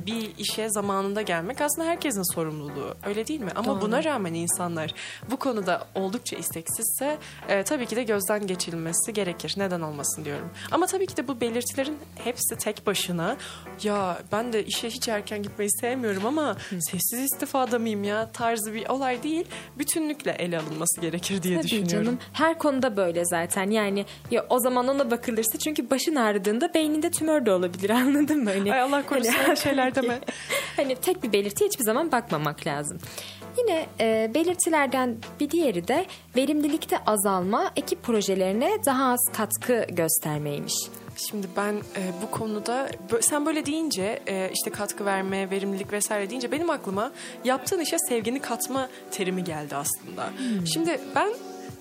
bir işe zamanında gelmek aslında herkesin sorumluluğu. Öyle değil mi? Ama Doğru. buna rağmen insanlar bu konuda oldukça isteksizse e, tabii ki de gözden geçirilmesi gerekir. Neden olmasın diyorum. Ama tabii ki de bu belirtilerin hepsi tek başına ya ben de işe hiç erken gitmeyi sevmiyorum ama sessiz istifada mıyım ya tarzı bir olay değil. Bütünlükle ele alınması gerekir diye Tabii düşünüyorum. canım. Her konuda böyle zaten. Yani ya o zaman ona bakılırsa çünkü başın ağrıdığında beyninde tümör de olabilir anladın mı? Hani, Ay Allah korusun hani- şeyler deme. hani tek bir belirti hiçbir zaman bakmamak lazım. Yine e, belirtilerden bir diğeri de verimlilikte azalma, ekip projelerine daha az katkı göstermeymiş. Şimdi ben e, bu konuda sen böyle deyince e, işte katkı verme, verimlilik vesaire deyince benim aklıma yaptığın işe sevgini katma terimi geldi aslında. Şimdi ben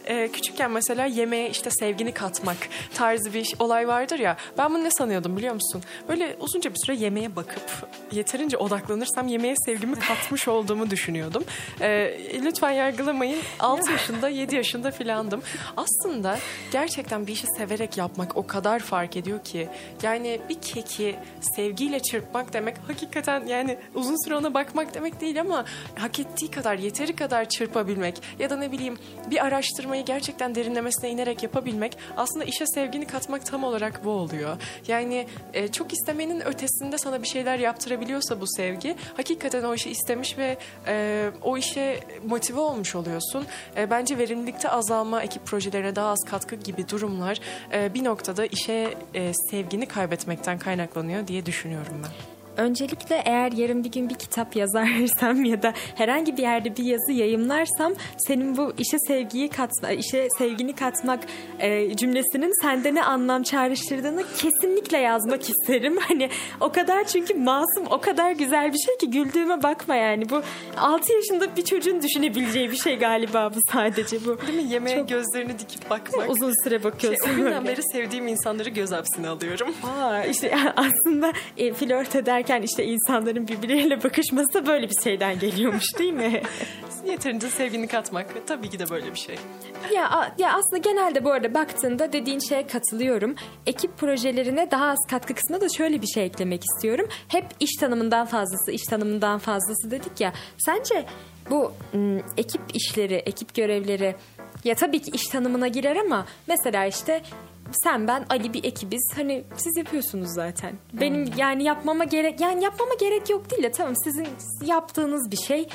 e, küçükken mesela yemeğe işte sevgini katmak tarzı bir olay vardır ya. Ben bunu ne sanıyordum biliyor musun? Böyle uzunca bir süre yemeğe bakıp yeterince odaklanırsam yemeğe sevgimi katmış olduğumu düşünüyordum. E, lütfen yargılamayın. 6 yaşında 7 yaşında filandım. Aslında gerçekten bir işi severek yapmak o kadar fark ediyor ki. Yani bir keki sevgiyle çırpmak demek hakikaten yani uzun süre ona bakmak demek değil ama hak ettiği kadar yeteri kadar çırpabilmek ya da ne bileyim bir araştırmayı gerçekten derinlemesine inerek yapabilmek aslında işe sevgini katmak tam olarak bu oluyor. Yani e, çok istemenin ötesinde sana bir şeyler yaptırabiliyorsa bu sevgi hakikaten o işi istemiş ve e, o işe motive olmuş oluyorsun. E, bence verimlilikte azalma, ekip projelerine daha az katkı gibi durumlar e, bir noktada işe e, sevgini kaybetmekten kaynaklanıyor diye düşünüyorum ben. Öncelikle eğer yarın bir gün bir kitap yazarsam ya da herhangi bir yerde bir yazı yayımlarsam senin bu işe sevgiyi katma, işe sevgini katmak e, cümlesinin sende ne anlam çağrıştırdığını kesinlikle yazmak isterim. Hani o kadar çünkü masum, o kadar güzel bir şey ki güldüğüme bakma yani. Bu 6 yaşında bir çocuğun düşünebileceği bir şey galiba bu sadece bu. Değil mi? Yemeğe Çok- gözlerini dikip bakmak. Uzun süre Şey, bakıyorsun. o günden böyle. beri sevdiğim insanları göz hapsine alıyorum. Aa, işte aslında e, flört ederken işte insanların birbirleriyle bakışması böyle bir şeyden geliyormuş değil mi? Yeterince sevgini katmak tabii ki de böyle bir şey. ya ya aslında genelde bu arada baktığında dediğin şeye katılıyorum. Ekip projelerine daha az katkı kısmına da şöyle bir şey eklemek istiyorum. Hep iş tanımından fazlası, iş tanımından fazlası dedik ya. Sence bu m, ekip işleri, ekip görevleri ya tabii ki iş tanımına girer ama mesela işte sen ben Ali bir ekibiz. Hani siz yapıyorsunuz zaten. Benim yani yapmama gerek yani yapmama gerek yok değil de tamam sizin yaptığınız bir şey.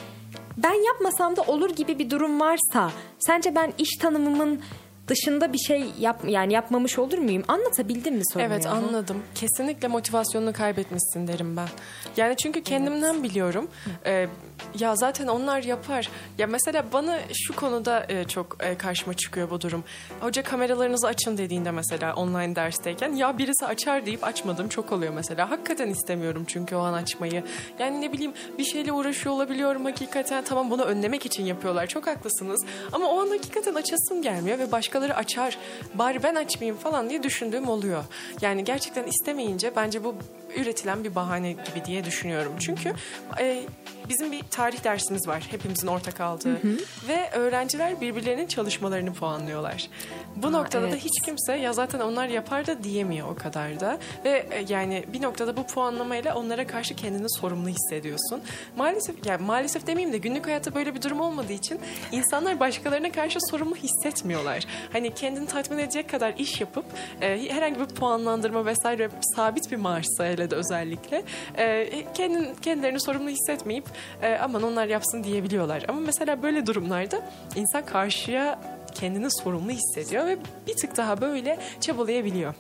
Ben yapmasam da olur gibi bir durum varsa sence ben iş tanımımın dışında bir şey yap yani yapmamış olur muyum? Anlatabildim mi sorumu? Evet anladım. Kesinlikle motivasyonunu kaybetmişsin derim ben. Yani çünkü kendimden biliyorum. Ee, ya zaten onlar yapar. Ya mesela bana şu konuda e, çok e, karşıma çıkıyor bu durum. Hoca kameralarınızı açın dediğinde mesela online dersteyken ya birisi açar deyip açmadım çok oluyor mesela. Hakikaten istemiyorum çünkü o an açmayı. Yani ne bileyim bir şeyle uğraşıyor olabiliyorum hakikaten. Tamam bunu önlemek için yapıyorlar. Çok haklısınız. Ama o an hakikaten açasım gelmiyor ve başkaları açar. Bari ben açmayayım falan diye düşündüğüm oluyor. Yani gerçekten istemeyince bence bu üretilen bir bahane gibi diye düşünüyorum. Çünkü e, bizim bir tarih dersimiz var. Hepimizin ortak aldığı. Ve öğrenciler birbirlerinin çalışmalarını puanlıyorlar. Bu noktada da evet. hiç kimse ya zaten onlar yapar da diyemiyor o kadar da. Ve e, yani bir noktada bu puanlamayla onlara karşı kendini sorumlu hissediyorsun. Maalesef yani maalesef demeyeyim de günlük hayatta böyle bir durum olmadığı için insanlar başkalarına karşı sorumlu hissetmiyorlar. Hani kendini tatmin edecek kadar iş yapıp e, herhangi bir puanlandırma vesaire sabit bir maaşsa hele de özellikle e, kendin, kendilerini sorumlu hissetmeyip e, aman onlar yapsın diyebiliyorlar. Ama mesela böyle durumlarda insan karşıya kendini sorumlu hissediyor ve bir tık daha böyle çabalayabiliyor.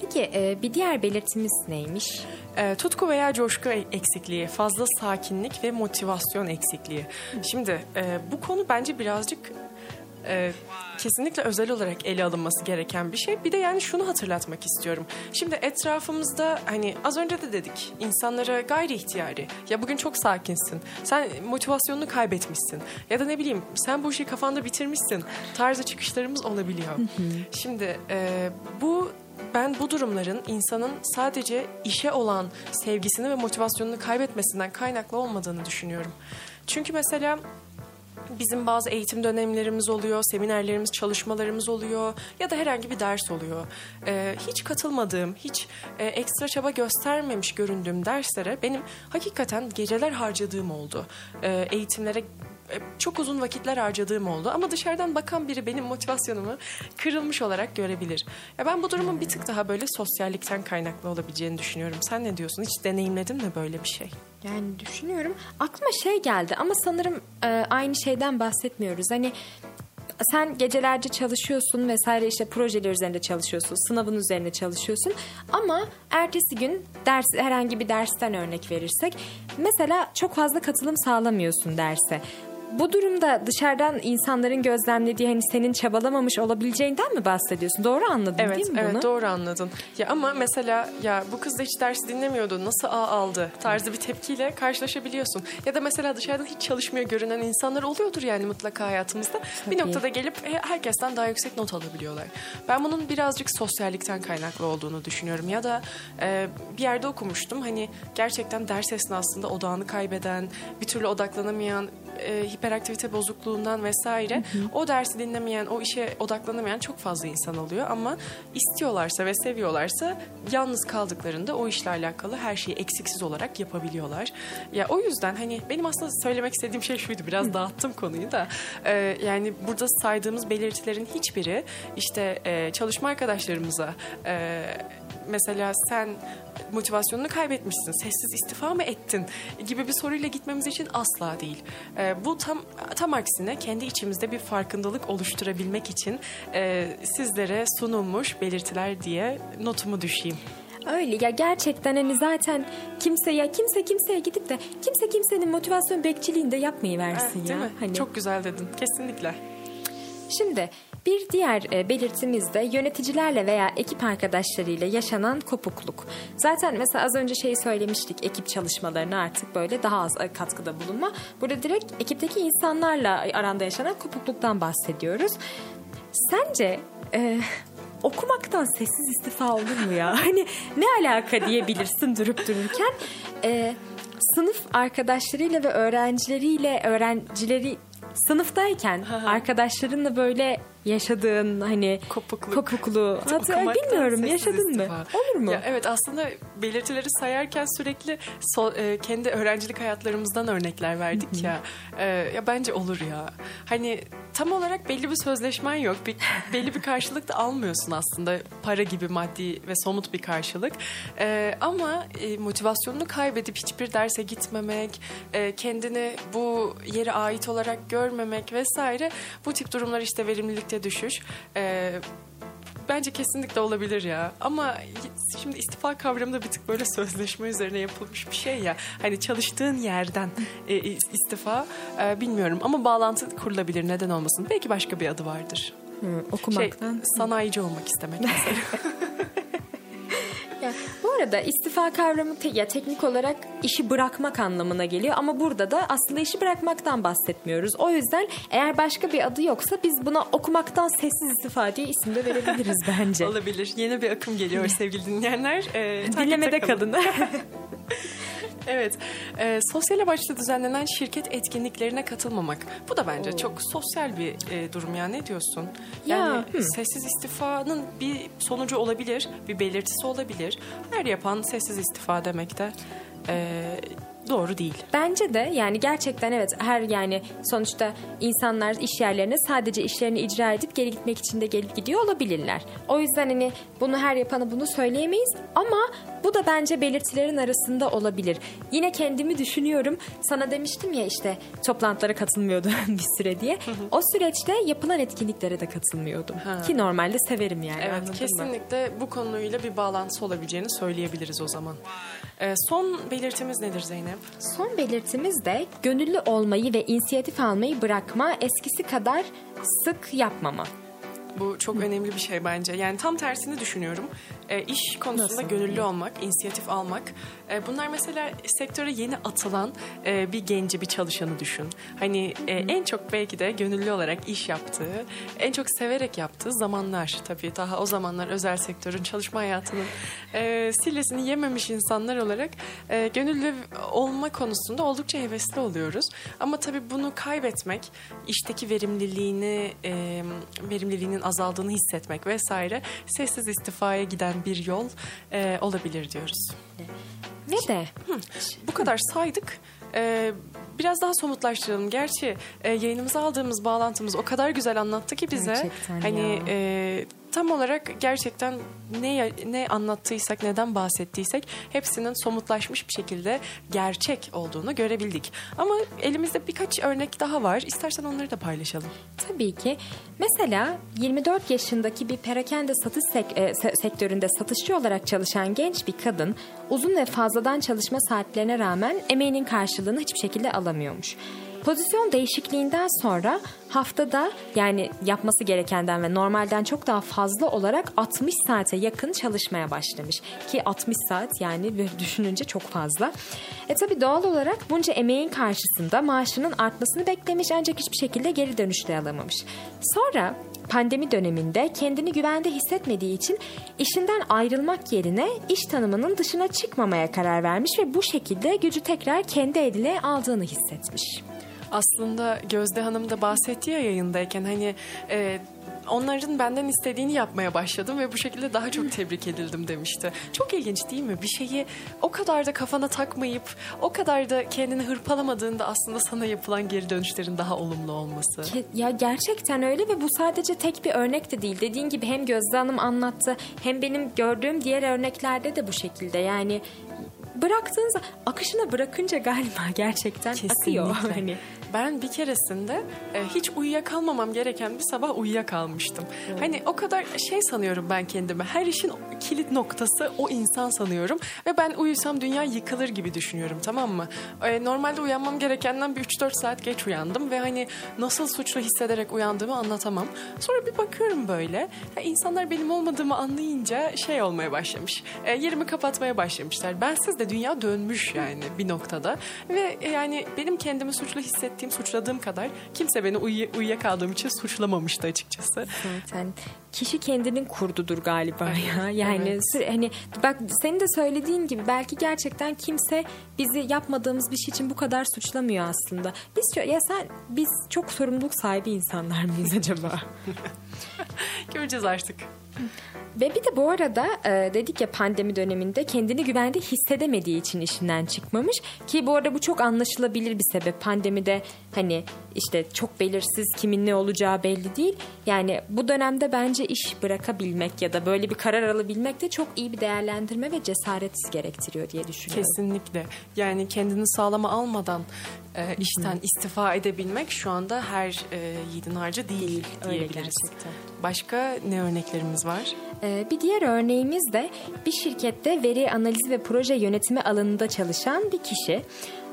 Peki e, bir diğer belirtimiz neymiş? E, tutku veya coşku eksikliği, fazla sakinlik ve motivasyon eksikliği. Şimdi e, bu konu bence birazcık e, kesinlikle özel olarak ele alınması gereken bir şey. Bir de yani şunu hatırlatmak istiyorum. Şimdi etrafımızda hani az önce de dedik insanlara gayri ihtiyari ya bugün çok sakinsin. Sen motivasyonunu kaybetmişsin. Ya da ne bileyim sen bu işi kafanda bitirmişsin. Tarzı çıkışlarımız olabiliyor. Şimdi e, bu ben bu durumların insanın sadece işe olan sevgisini ve motivasyonunu kaybetmesinden kaynaklı olmadığını düşünüyorum. Çünkü mesela bizim bazı eğitim dönemlerimiz oluyor, seminerlerimiz, çalışmalarımız oluyor ya da herhangi bir ders oluyor. Ee, hiç katılmadığım, hiç e, ekstra çaba göstermemiş göründüğüm derslere benim hakikaten geceler harcadığım oldu. Ee, eğitimlere e, çok uzun vakitler harcadığım oldu ama dışarıdan bakan biri benim motivasyonumu kırılmış olarak görebilir. Ya ben bu durumun bir tık daha böyle sosyallikten kaynaklı olabileceğini düşünüyorum. Sen ne diyorsun? Hiç deneyimledin mi böyle bir şey? Yani düşünüyorum. Aklıma şey geldi ama sanırım e, aynı şeyden bahsetmiyoruz. Hani sen gecelerce çalışıyorsun vesaire işte projeler üzerinde çalışıyorsun, sınavın üzerine çalışıyorsun ama ertesi gün ders herhangi bir dersten örnek verirsek mesela çok fazla katılım sağlamıyorsun derse. Bu durumda dışarıdan insanların gözlemlediği hani senin çabalamamış olabileceğinden mi bahsediyorsun? Doğru anladın Evet, değil mi evet bunu? doğru anladın. Ya ama mesela ya bu kız da hiç ders dinlemiyordu. Nasıl A aldı? Tarzı bir tepkiyle karşılaşabiliyorsun. Ya da mesela dışarıdan hiç çalışmıyor görünen insanlar oluyordur yani mutlaka hayatımızda. Bir Tabii. noktada gelip he- herkesten daha yüksek not alabiliyorlar. Ben bunun birazcık sosyallikten kaynaklı olduğunu düşünüyorum. Ya da e, bir yerde okumuştum. Hani gerçekten ders esnasında odağını kaybeden, bir türlü odaklanamayan, e, hiperaktivite bozukluğundan vesaire o dersi dinlemeyen, o işe odaklanamayan çok fazla insan oluyor. Ama istiyorlarsa ve seviyorlarsa yalnız kaldıklarında o işle alakalı her şeyi eksiksiz olarak yapabiliyorlar. Ya o yüzden hani benim aslında söylemek istediğim şey şuydu biraz dağıttım konuyu da. E, yani burada saydığımız belirtilerin hiçbiri işte e, çalışma arkadaşlarımıza e, mesela sen motivasyonunu kaybetmişsin, sessiz istifa mı ettin gibi bir soruyla gitmemiz için asla değil. Ee, bu tam tam aksine kendi içimizde bir farkındalık oluşturabilmek için e, sizlere sunulmuş belirtiler diye notumu düşeyim. Öyle ya gerçekten hani zaten kimse ya kimse kimseye gidip de kimse kimsenin motivasyon bekçiliğinde yapmayı versin Evet, ya. değil mi? Hani Çok güzel dedin. Kesinlikle. Şimdi bir diğer e, belirtimiz de yöneticilerle veya ekip arkadaşlarıyla yaşanan kopukluk. Zaten mesela az önce şeyi söylemiştik ekip çalışmalarına artık böyle daha az e, katkıda bulunma. Burada direkt ekipteki insanlarla aranda yaşanan kopukluktan bahsediyoruz. Sence e, okumaktan sessiz istifa olur mu ya? Hani ne alaka diyebilirsin durup dururken. E, sınıf arkadaşlarıyla ve öğrencileriyle öğrencileri sınıftayken arkadaşlarınla böyle yaşadığın hani Kopukluk. kopukluğu Hatta bilmiyorum yaşadın mı? Olur mu? Ya evet aslında belirtileri sayarken sürekli so- e, kendi öğrencilik hayatlarımızdan örnekler verdik ya. E, ya bence olur ya. Hani tam olarak belli bir sözleşmen yok. Bir, belli bir karşılık da almıyorsun aslında. Para gibi maddi ve somut bir karşılık. E, ama e, motivasyonunu kaybedip hiçbir derse gitmemek, e, kendini bu yere ait olarak görmemek vesaire bu tip durumlar işte verimlilikte düşüş. E, Bence kesinlikle olabilir ya. Ama şimdi istifa kavramı da bir tık böyle sözleşme üzerine yapılmış bir şey ya. Hani çalıştığın yerden e, is- istifa e, bilmiyorum ama bağlantı kurulabilir neden olmasın. Belki başka bir adı vardır. Hı, Şey, okumaktan. sanayici olmak istemek mesela. Arada istifa kavramı te- ya teknik olarak işi bırakmak anlamına geliyor ama burada da aslında işi bırakmaktan bahsetmiyoruz. O yüzden eğer başka bir adı yoksa biz buna okumaktan sessiz istifa diye isim de verebiliriz bence. Olabilir. Yeni bir akım geliyor sevgili dinleyenler. E, takipte Dinlemede kalın. Evet, e, sosyal amaçlı düzenlenen şirket etkinliklerine katılmamak. Bu da bence çok sosyal bir e, durum ya. Ne diyorsun? Ya, Yani hı. sessiz istifanın bir sonucu olabilir, bir belirtisi olabilir. Her yapan sessiz istifa demek de e, doğru değil. Bence de yani gerçekten evet her yani sonuçta insanlar iş yerlerine sadece işlerini icra edip geri gitmek için de gelip gidiyor olabilirler. O yüzden hani bunu her yapanı bunu söyleyemeyiz ama bu da bence belirtilerin arasında olabilir. Yine kendimi düşünüyorum. Sana demiştim ya işte toplantılara katılmıyordum bir süre diye. O süreçte yapılan etkinliklere de katılmıyordum. Ha. Ki normalde severim yani. Evet, anladın mı? kesinlikle bu konuyla bir bağlantısı olabileceğini söyleyebiliriz o zaman. E, son belirtimiz nedir Zeynep? Son belirtimiz de gönüllü olmayı ve inisiyatif almayı bırakma, eskisi kadar sık yapmama. Bu çok önemli bir şey bence. Yani tam tersini düşünüyorum. E, iş konusunda Nasıl? gönüllü olmak, inisiyatif almak. E, bunlar mesela sektöre yeni atılan e, bir genci, bir çalışanı düşün. Hani e, en çok belki de gönüllü olarak iş yaptığı, en çok severek yaptığı zamanlar tabii. Daha o zamanlar özel sektörün çalışma hayatının e, sillesini yememiş insanlar olarak e, gönüllü olma konusunda oldukça hevesli oluyoruz. Ama tabii bunu kaybetmek, işteki verimliliğini, e, verimliliğinin azaldığını hissetmek vesaire sessiz istifaya giden bir yol e, olabilir diyoruz. Ve de Bu kadar saydık. E, biraz daha somutlaştıralım. Gerçi e, yayınımıza aldığımız bağlantımız o kadar güzel anlattı ki bize. Gerçekten hani ya. e, tam olarak gerçekten ne ne anlattıysak, neden bahsettiysek hepsinin somutlaşmış bir şekilde gerçek olduğunu görebildik. Ama elimizde birkaç örnek daha var. İstersen onları da paylaşalım. Tabii ki. Mesela 24 yaşındaki bir perakende satış sek- e, se- sektöründe satışçı olarak çalışan genç bir kadın uzun ve fazladan çalışma saatlerine rağmen emeğinin karşılığını hiçbir şekilde alamıyormuş. Pozisyon değişikliğinden sonra haftada yani yapması gerekenden ve normalden çok daha fazla olarak 60 saate yakın çalışmaya başlamış. Ki 60 saat yani düşününce çok fazla. E tabi doğal olarak bunca emeğin karşısında maaşının artmasını beklemiş ancak hiçbir şekilde geri dönüşte alamamış. Sonra pandemi döneminde kendini güvende hissetmediği için işinden ayrılmak yerine iş tanımının dışına çıkmamaya karar vermiş ve bu şekilde gücü tekrar kendi eline aldığını hissetmiş. Aslında Gözde Hanım da bahsetti ya yayındayken hani e, onların benden istediğini yapmaya başladım ve bu şekilde daha çok tebrik edildim demişti. Çok ilginç değil mi? Bir şeyi o kadar da kafana takmayıp o kadar da kendini hırpalamadığında aslında sana yapılan geri dönüşlerin daha olumlu olması. Ya gerçekten öyle ve bu sadece tek bir örnek de değil. Dediğin gibi hem Gözde Hanım anlattı hem benim gördüğüm diğer örneklerde de bu şekilde. Yani bıraktığınız akışına bırakınca galiba gerçekten akıyor. Kesinlikle. Hani Ben bir keresinde e, hiç uyuyakalmamam gereken bir sabah uyuyakalmıştım. Hani o kadar şey sanıyorum ben kendime. Her işin kilit noktası o insan sanıyorum. Ve ben uyusam dünya yıkılır gibi düşünüyorum tamam mı? E, normalde uyanmam gerekenden bir 3-4 saat geç uyandım. Ve hani nasıl suçlu hissederek uyandığımı anlatamam. Sonra bir bakıyorum böyle. Ya insanlar benim olmadığımı anlayınca şey olmaya başlamış. E, yerimi kapatmaya başlamışlar. Bensiz de dünya dönmüş yani bir noktada. Ve e, yani benim kendimi suçlu hissettiğim, suçladığım kadar kimse beni uyuya, uyuyakaldığım için suçlamamıştı açıkçası. zaten kişi kendinin kurdudur galiba ya. Yani evet. süre- hani bak senin de söylediğin gibi belki gerçekten kimse bizi yapmadığımız bir şey için bu kadar suçlamıyor aslında. Biz ya sen biz çok sorumluluk sahibi insanlar mıyız acaba? Göreceğiz artık. Ve bir de bu arada e, dedik ya pandemi döneminde kendini güvende hissedemediği için işinden çıkmamış. Ki bu arada bu çok anlaşılabilir bir sebep. Pandemide hani işte çok belirsiz kimin ne olacağı belli değil. Yani bu dönemde bence iş bırakabilmek ya da böyle bir karar alabilmek de çok iyi bir değerlendirme ve cesaret gerektiriyor diye düşünüyorum. Kesinlikle. Yani kendini sağlama almadan e, işten istifa edebilmek şu anda her e, yiğidin harcı değil, öyle diyebiliriz. gerçekten. Başka ne örneklerimiz var? Ee, Bir diğer örneğimiz de bir şirkette veri analizi ve proje yönetimi alanında çalışan bir kişi.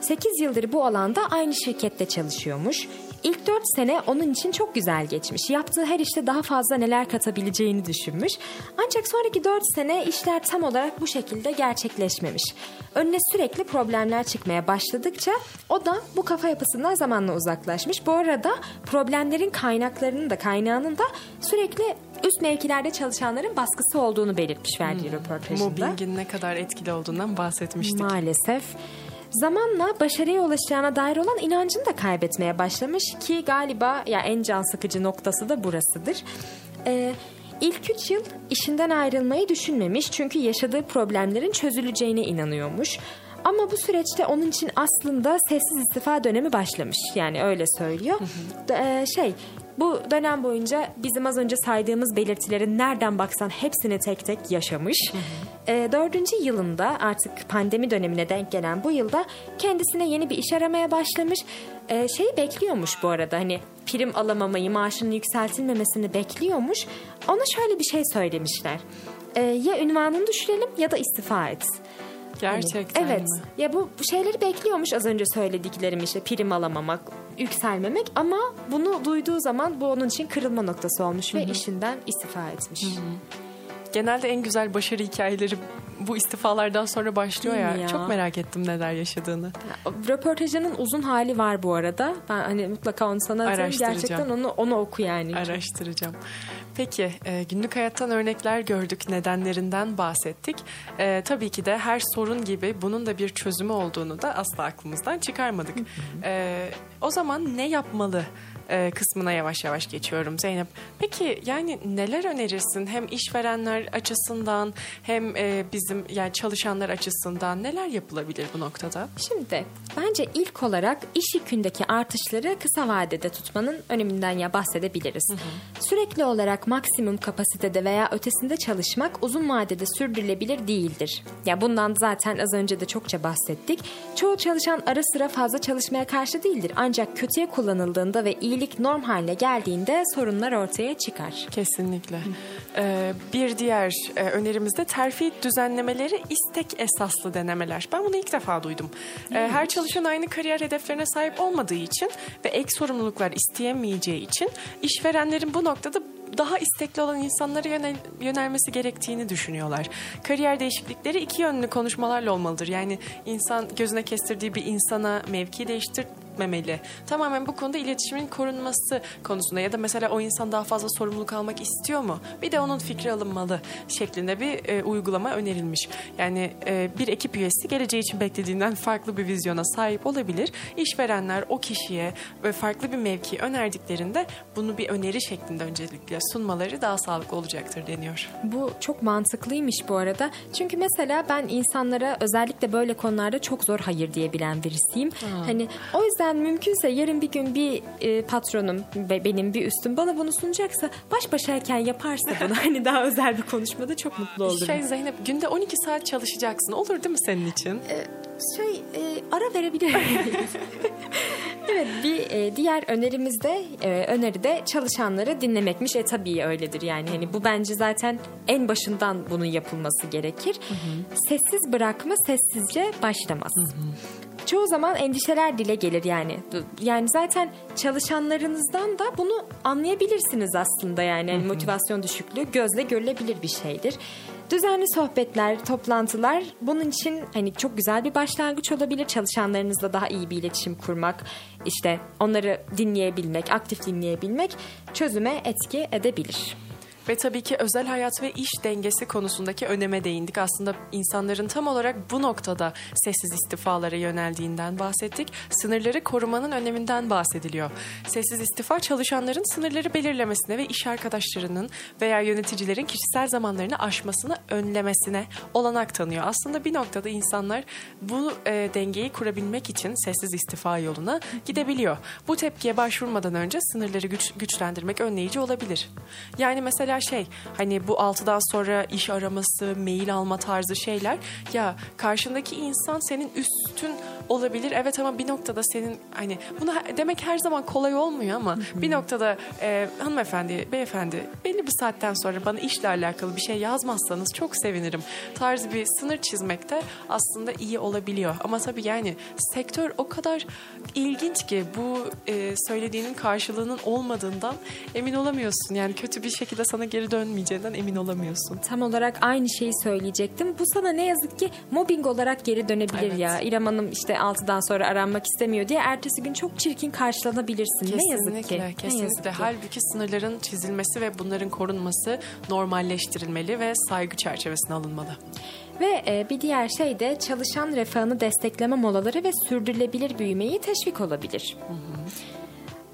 8 yıldır bu alanda aynı şirkette çalışıyormuş. İlk 4 sene onun için çok güzel geçmiş. Yaptığı her işte daha fazla neler katabileceğini düşünmüş. Ancak sonraki 4 sene işler tam olarak bu şekilde gerçekleşmemiş. Önüne sürekli problemler çıkmaya başladıkça o da bu kafa yapısından zamanla uzaklaşmış. Bu arada problemlerin kaynaklarının da kaynağının da sürekli üst mevkilerde çalışanların baskısı olduğunu belirtmiş verdiği röportajında. Mobbingin ne kadar etkili olduğundan bahsetmiştik. Maalesef. Zamanla başarıya ulaşacağına dair olan inancını da kaybetmeye başlamış ki galiba ya en can sıkıcı noktası da burasıdır. Ee, ilk üç yıl işinden ayrılmayı düşünmemiş çünkü yaşadığı problemlerin çözüleceğine inanıyormuş. Ama bu süreçte onun için aslında sessiz istifa dönemi başlamış. Yani öyle söylüyor. Da- e, şey bu dönem boyunca bizim az önce saydığımız belirtilerin nereden baksan hepsini tek tek yaşamış. E, dördüncü yılında artık pandemi dönemine denk gelen bu yılda kendisine yeni bir iş aramaya başlamış. E, şeyi bekliyormuş bu arada hani prim alamamayı, maaşının yükseltilmemesini bekliyormuş. Ona şöyle bir şey söylemişler. E, ya ünvanını düşürelim ya da istifa et. Gerçekten Evet. mi? Ya bu, bu şeyleri bekliyormuş az önce söylediklerim işte prim alamamak, yükselmemek ama bunu duyduğu zaman bu onun için kırılma noktası olmuş ve işinden istifa etmiş. genelde en güzel başarı hikayeleri bu istifalardan sonra başlıyor ya. ya. Çok merak ettim neler yaşadığını. Röportajının uzun hali var bu arada. Ben hani mutlaka onu sana. Araştıracağım. Gerçekten onu onu oku yani. Araştıracağım. Peki e, günlük hayattan örnekler gördük, nedenlerinden bahsettik. E, tabii ki de her sorun gibi bunun da bir çözümü olduğunu da asla aklımızdan çıkarmadık. E, o zaman ne yapmalı? E, kısmına yavaş yavaş geçiyorum Zeynep. Peki yani neler önerirsin hem işverenler açısından hem e, bizim yani çalışanlar açısından neler yapılabilir bu noktada? Şimdi bence ilk olarak iş yükündeki artışları kısa vadede tutmanın öneminden ya bahsedebiliriz. Sürekli olarak maksimum kapasitede veya ötesinde çalışmak uzun vadede sürdürülebilir değildir. Ya bundan zaten az önce de çokça bahsettik. Çoğu çalışan ara sıra fazla çalışmaya karşı değildir. Ancak kötüye kullanıldığında ve iyilik norm haline geldiğinde sorunlar ortaya çıkar. Kesinlikle. Ee, bir diğer e, önerimiz de terfi düzenlemeleri istek esaslı denemeler. Ben bunu ilk defa duydum. Ee, her çalışan aynı kariyer hedeflerine sahip olmadığı için ve ek sorumluluklar isteyemeyeceği için işverenlerin bu noktada daha istekli olan insanlara yönel, yönelmesi gerektiğini düşünüyorlar. Kariyer değişiklikleri iki yönlü konuşmalarla olmalıdır. Yani insan gözüne kestirdiği bir insana mevki değiştirmemeli. Tamamen bu konuda iletişimin korunması konusunda ya da mesela o insan daha fazla sorumluluk almak istiyor mu? Bir de onun fikri alınmalı şeklinde bir e, uygulama önerilmiş. Yani e, bir ekip üyesi geleceği için beklediğinden farklı bir vizyona sahip olabilir. İşverenler o kişiye ve farklı bir mevki önerdiklerinde bunu bir öneri şeklinde öncelikle sunmaları daha sağlıklı olacaktır deniyor. Bu çok mantıklıymış bu arada. Çünkü mesela ben insanlara özellikle böyle konularda çok zor hayır diyebilen birisiyim. Hani o yüzden mümkünse yarın bir gün bir e, patronum ve benim bir üstüm bana bunu sunacaksa baş başayken yaparsa bunu hani daha özel bir konuşmada çok mutlu olurum. Şey Zeynep günde 12 saat çalışacaksın. Olur değil mi senin için? Şey e, ara verebilir miyiz? evet bir e, diğer önerimiz de e, öneri de çalışanları dinlemekmiş. E tabii öyledir yani hani bu bence zaten en başından bunun yapılması gerekir. Sessiz bırakma sessizce başlamaz. Çoğu zaman endişeler dile gelir yani. Yani zaten çalışanlarınızdan da bunu anlayabilirsiniz aslında yani. yani motivasyon düşüklüğü gözle görülebilir bir şeydir. Düzenli sohbetler, toplantılar bunun için hani çok güzel bir başlangıç olabilir. Çalışanlarınızla daha iyi bir iletişim kurmak, işte onları dinleyebilmek, aktif dinleyebilmek çözüme etki edebilir. Ve tabii ki özel hayat ve iş dengesi konusundaki öneme değindik. Aslında insanların tam olarak bu noktada sessiz istifalara yöneldiğinden bahsettik. Sınırları korumanın öneminden bahsediliyor. Sessiz istifa çalışanların sınırları belirlemesine ve iş arkadaşlarının veya yöneticilerin kişisel zamanlarını aşmasını önlemesine olanak tanıyor. Aslında bir noktada insanlar bu e, dengeyi kurabilmek için sessiz istifa yoluna gidebiliyor. Bu tepkiye başvurmadan önce sınırları güç, güçlendirmek önleyici olabilir. Yani mesela şey hani bu altıdan sonra iş araması, mail alma tarzı şeyler ya karşındaki insan senin üstün olabilir. Evet ama bir noktada senin hani bunu demek her zaman kolay olmuyor ama bir noktada e, hanımefendi, beyefendi belli bir saatten sonra bana işle alakalı bir şey yazmazsanız çok sevinirim. Tarzı bir sınır çizmek de aslında iyi olabiliyor. Ama tabii yani sektör o kadar ilginç ki bu e, söylediğinin karşılığının olmadığından emin olamıyorsun. Yani kötü bir şekilde sana geri dönmeyeceğinden emin olamıyorsun. Tam olarak aynı şeyi söyleyecektim. Bu sana ne yazık ki mobbing olarak geri dönebilir Evet. ya. İrem Hanım işte 6'dan sonra aranmak istemiyor diye ertesi gün çok çirkin karşılanabilirsin. ne yazık ki. Kesinlikle, Ne yazık kesinlikle. ki. Halbuki sınırların çizilmesi ve bunların korunması normalleştirilmeli ve saygı çerçevesine alınmalı. Ve e, bir diğer şey de çalışan refahını destekleme molaları ve sürdürülebilir büyümeyi teşvik olabilir.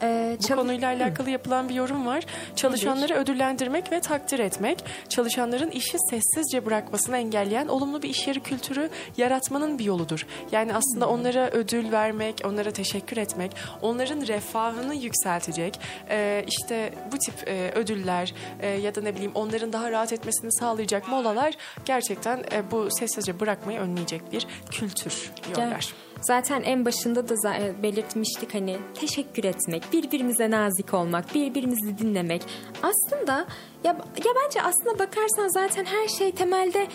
E, Bu konuyla alakalı yapılan bir yorum var. Çalışanları ödüllendirmek ve takdir etmek, çalışanların işi sessizce bırakmasını engelleyen olumlu bir iş yeri kültürü yaratmanın bir yoludur. Yani aslında onlara ödül vermek, onlara teşekkür etmek, onların refahını yükseltecek, e, işte bu tip e, ödüller e, ya da ne bileyim onların daha rahat etmesini sağlayacak molalar gerçekten e, bu sessizce bırakmayı önleyecek bir kültür diyorlar. Zaten en başında da za- belirtmiştik hani teşekkür etmek, birbirimize nazik olmak, birbirimizi dinlemek. Aslında ya ya bence aslına bakarsan zaten her şey temelde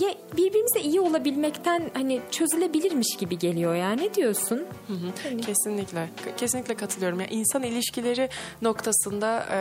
ya birbirimize iyi olabilmekten hani çözülebilirmiş gibi geliyor ya. Ne diyorsun? Kesinlikle. Kesinlikle katılıyorum. Yani insan ilişkileri noktasında e,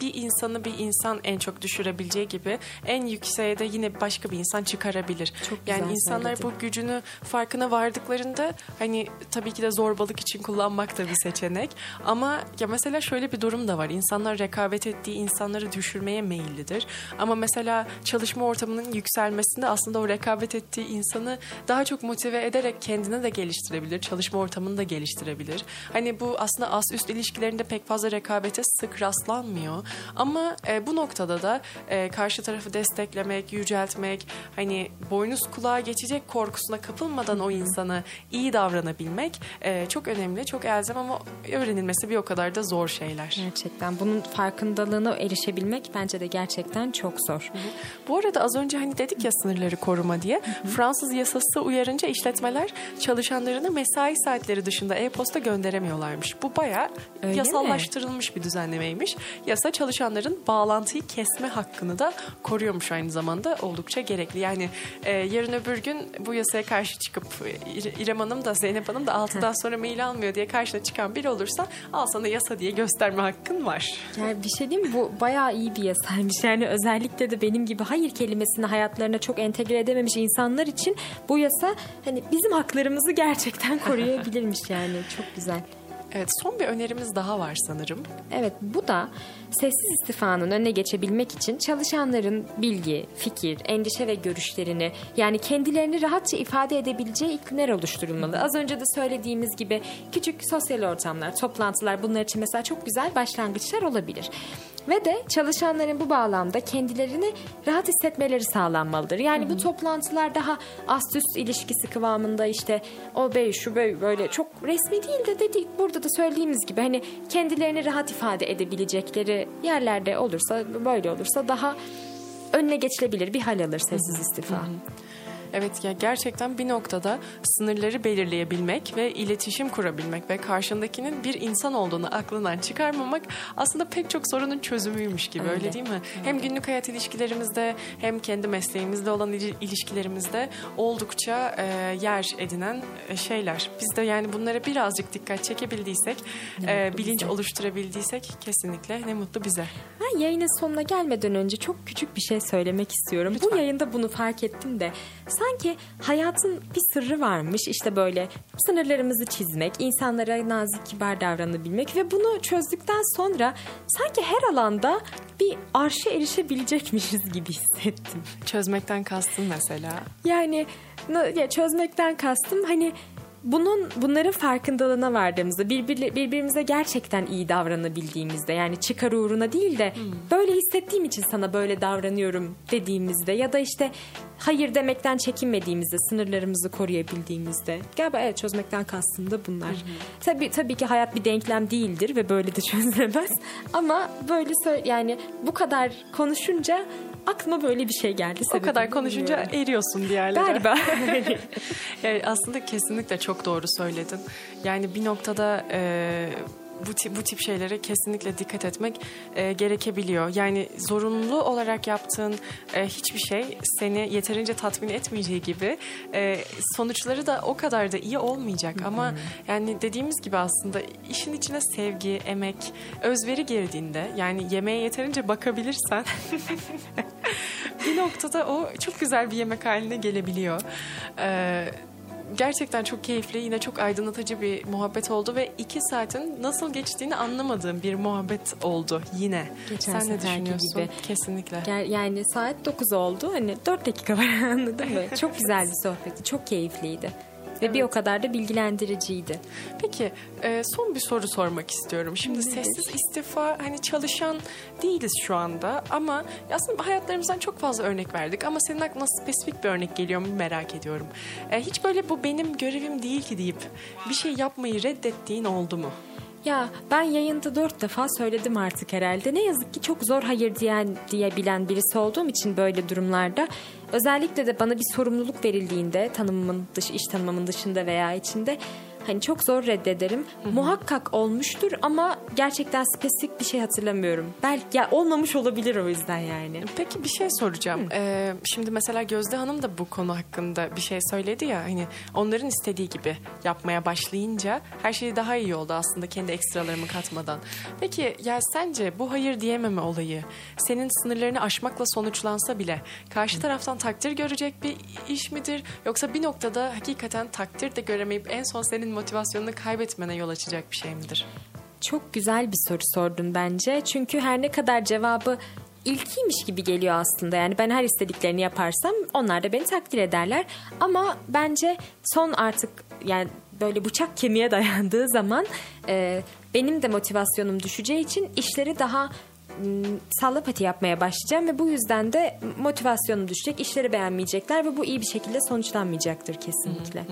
bir insanı bir insan en çok düşürebileceği gibi en yükseğe de yine başka bir insan çıkarabilir. Çok güzel yani insanlar söyledin. bu gücünü farkına vardıklarında hani tabii ki de zorbalık için kullanmak da bir seçenek. Ama ya mesela şöyle bir durum da var. İnsanlar rekabet ettiği insanları düşürmeye meyillidir. Ama mesela çalışma ortamının yükselmesinde aslında o rekabet ettiği insanı daha çok motive ederek kendine de geliştirebilir. Çalışma ortamını da geliştirebilir. Hani bu aslında as üst ilişkilerinde pek fazla rekabete sık rastlanmıyor. Ama e, bu noktada da e, karşı tarafı desteklemek, yüceltmek, hani boynuz kulağa geçecek korkusuna kapılmadan o insana iyi davranabilmek e, çok önemli, çok elzem ama öğrenilmesi bir o kadar da zor şeyler. Gerçekten bunun farkındalığına erişebilmek bence de gerçekten çok zor. Bu arada az önce hani dedik ya sınırları koruma diye. Fransız yasası uyarınca işletmeler çalışanlarına mesai saatleri dışında e-posta gönderemiyorlarmış. Bu bayağı Öyle mi? yasallaştırılmış bir düzenlemeymiş. Yasa çalışanların bağlantıyı kesme hakkını da koruyormuş aynı zamanda oldukça gerekli. Yani e, yarın öbür gün bu yasaya karşı çıkıp e, İre- İrem Hanım da Zeynep Hanım da 6'dan sonra mail almıyor diye karşına çıkan biri olursa al sana yasa diye gösterme hakkın var. Yani bir şey diyeyim mi? Bu bayağı iyi bir yasaymış. Yani özellikle de benim gibi hayır kelimesini hayatlarına çok entegre edememiş insanlar için bu yasa hani bizim haklarımızı gerçekten koruyabilirmiş yani. Çok güzel. Evet son bir önerimiz daha var sanırım. Evet bu da sessiz istifanın önüne geçebilmek için çalışanların bilgi, fikir, endişe ve görüşlerini yani kendilerini rahatça ifade edebileceği iklimler oluşturulmalı. Az önce de söylediğimiz gibi küçük sosyal ortamlar, toplantılar bunlar için mesela çok güzel başlangıçlar olabilir. Ve de çalışanların bu bağlamda kendilerini rahat hissetmeleri sağlanmalıdır. Yani bu toplantılar daha ast üst ilişkisi kıvamında işte o bey şu bey böyle çok resmi değil de dedi burada da söylediğimiz gibi hani kendilerini rahat ifade edebilecekleri yerlerde olursa böyle olursa daha önüne geçilebilir bir hal alır sessiz istifa. Evet ya gerçekten bir noktada sınırları belirleyebilmek ve iletişim kurabilmek ve karşındakinin bir insan olduğunu aklından çıkarmamak aslında pek çok sorunun çözümüymüş gibi öyle, Öyle. değil mi? Hem günlük hayat ilişkilerimizde hem kendi mesleğimizde olan il- ilişkilerimizde oldukça e, yer edinen e, şeyler. Biz de yani bunlara birazcık dikkat çekebildiysek, e, bilinç bize. oluşturabildiysek kesinlikle ne mutlu bize. Ben yayının sonuna gelmeden önce çok küçük bir şey söylemek istiyorum. Lütfen. Bu yayında bunu fark ettim de sanki hayatın bir sırrı varmış. İşte böyle sınırlarımızı çizmek, insanlara nazik kibar davranabilmek ve bunu çözdükten sonra sanki her alanda bir arşa erişebilecekmişiz gibi hissettim. Çözmekten kastın mesela. Yani ya çözmekten kastım hani bunun bunların farkındalığına vardığımızda birbirle, birbirimize gerçekten iyi davranabildiğimizde yani çıkar uğruna değil de böyle hissettiğim için sana böyle davranıyorum dediğimizde ya da işte hayır demekten çekinmediğimizde sınırlarımızı koruyabildiğimizde. Galiba evet çözmekten kastım da bunlar. Tabii tabii ki hayat bir denklem değildir ve böyle de çözülemez. Ama böyle yani bu kadar konuşunca aklıma böyle bir şey geldi. O kadar konuşunca bilmiyorum. eriyorsun bir yerlere. Galiba. Yani aslında kesinlikle çok doğru söyledin. Yani bir noktada e, bu tip, bu tip şeylere kesinlikle dikkat etmek e, gerekebiliyor. Yani zorunlu olarak yaptığın e, hiçbir şey seni yeterince tatmin etmeyeceği gibi e, sonuçları da o kadar da iyi olmayacak. Ama yani dediğimiz gibi aslında işin içine sevgi, emek, özveri girdiğinde yani yemeğe yeterince bakabilirsen bir noktada o çok güzel bir yemek haline gelebiliyor. Ee, gerçekten çok keyifli, yine çok aydınlatıcı bir muhabbet oldu ve iki saatin nasıl geçtiğini anlamadığım bir muhabbet oldu yine. Geçen Sen ne düşünüyorsun? gibi. Kesinlikle. Yani saat 9 oldu. Hani 4 dakika var anladın mı? Çok güzel bir sohbetti. Çok keyifliydi. Ve bir o kadar da bilgilendiriciydi. Peki e, son bir soru sormak istiyorum. Şimdi sessiz istifa hani çalışan değiliz şu anda ama aslında hayatlarımızdan çok fazla örnek verdik ama senin aklına spesifik bir örnek geliyor mu merak ediyorum. E, hiç böyle bu benim görevim değil ki deyip bir şey yapmayı reddettiğin oldu mu? Ya ben yayında dört defa söyledim artık herhalde. Ne yazık ki çok zor hayır diyen diyebilen birisi olduğum için böyle durumlarda özellikle de bana bir sorumluluk verildiğinde tanımımın dış iş tanımımın dışında veya içinde hani çok zor reddederim. Muhakkak olmuştur ama gerçekten spesifik bir şey hatırlamıyorum. Belki ya olmamış olabilir o yüzden yani. Peki bir şey soracağım. Ee, şimdi mesela Gözde Hanım da bu konu hakkında bir şey söyledi ya hani onların istediği gibi yapmaya başlayınca her şey daha iyi oldu aslında kendi ekstralarımı katmadan. Peki ya sence bu hayır diyememe olayı senin sınırlarını aşmakla sonuçlansa bile karşı taraftan takdir görecek bir iş midir yoksa bir noktada hakikaten takdir de göremeyip en son senin motivasyonunu kaybetmene yol açacak bir şey midir? Çok güzel bir soru sordun bence. Çünkü her ne kadar cevabı ilkiymiş gibi geliyor aslında. Yani ben her istediklerini yaparsam onlar da beni takdir ederler. Ama bence son artık yani böyle bıçak kemiğe dayandığı zaman e, benim de motivasyonum düşeceği için işleri daha m, sallapati yapmaya başlayacağım ve bu yüzden de motivasyonum düşecek, işleri beğenmeyecekler ve bu iyi bir şekilde sonuçlanmayacaktır kesinlikle.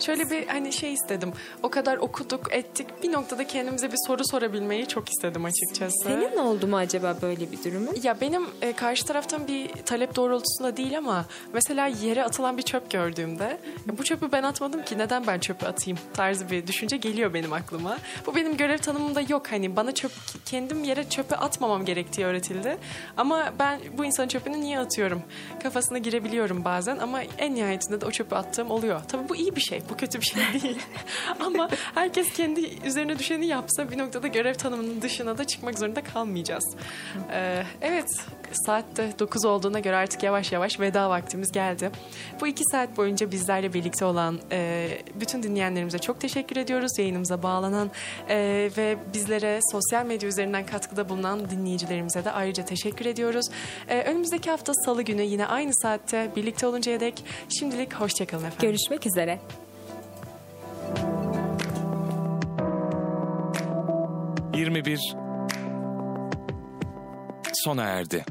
Şöyle bir hani şey istedim. O kadar okuduk, ettik. Bir noktada kendimize bir soru sorabilmeyi çok istedim açıkçası. Senin oldu mu acaba böyle bir durumu? Ya benim e, karşı taraftan bir talep doğrultusunda değil ama mesela yere atılan bir çöp gördüğümde bu çöpü ben atmadım ki neden ben çöpü atayım tarzı bir düşünce geliyor benim aklıma. Bu benim görev tanımımda yok hani bana çöp kendim yere çöpe atmamam gerektiği öğretildi. Ama ben bu insanın çöpünü niye atıyorum? Kafasına girebiliyorum bazen ama en nihayetinde de o çöpü attığım oluyor. Tabii bu iyi bir şey. Bu kötü bir şey değil. ama herkes kendi üzerine düşeni yapsa bir noktada görev tanımının dışına da çıkmak zorunda kalmayacağız. Ee, evet saatte 9 olduğuna göre artık yavaş yavaş veda vaktimiz geldi. Bu iki saat boyunca bizlerle birlikte olan e, bütün dinleyenlerimize çok teşekkür ediyoruz. Yayınımıza bağlanan e, ve bizlere sosyal medya üzerinden katkıda bulunan dinleyicilerimize de ayrıca teşekkür ediyoruz. E, önümüzdeki hafta salı günü yine aynı saatte birlikte oluncaya dek şimdilik hoşçakalın efendim. Görüşmek üzere. Yirmi bir sona erdi.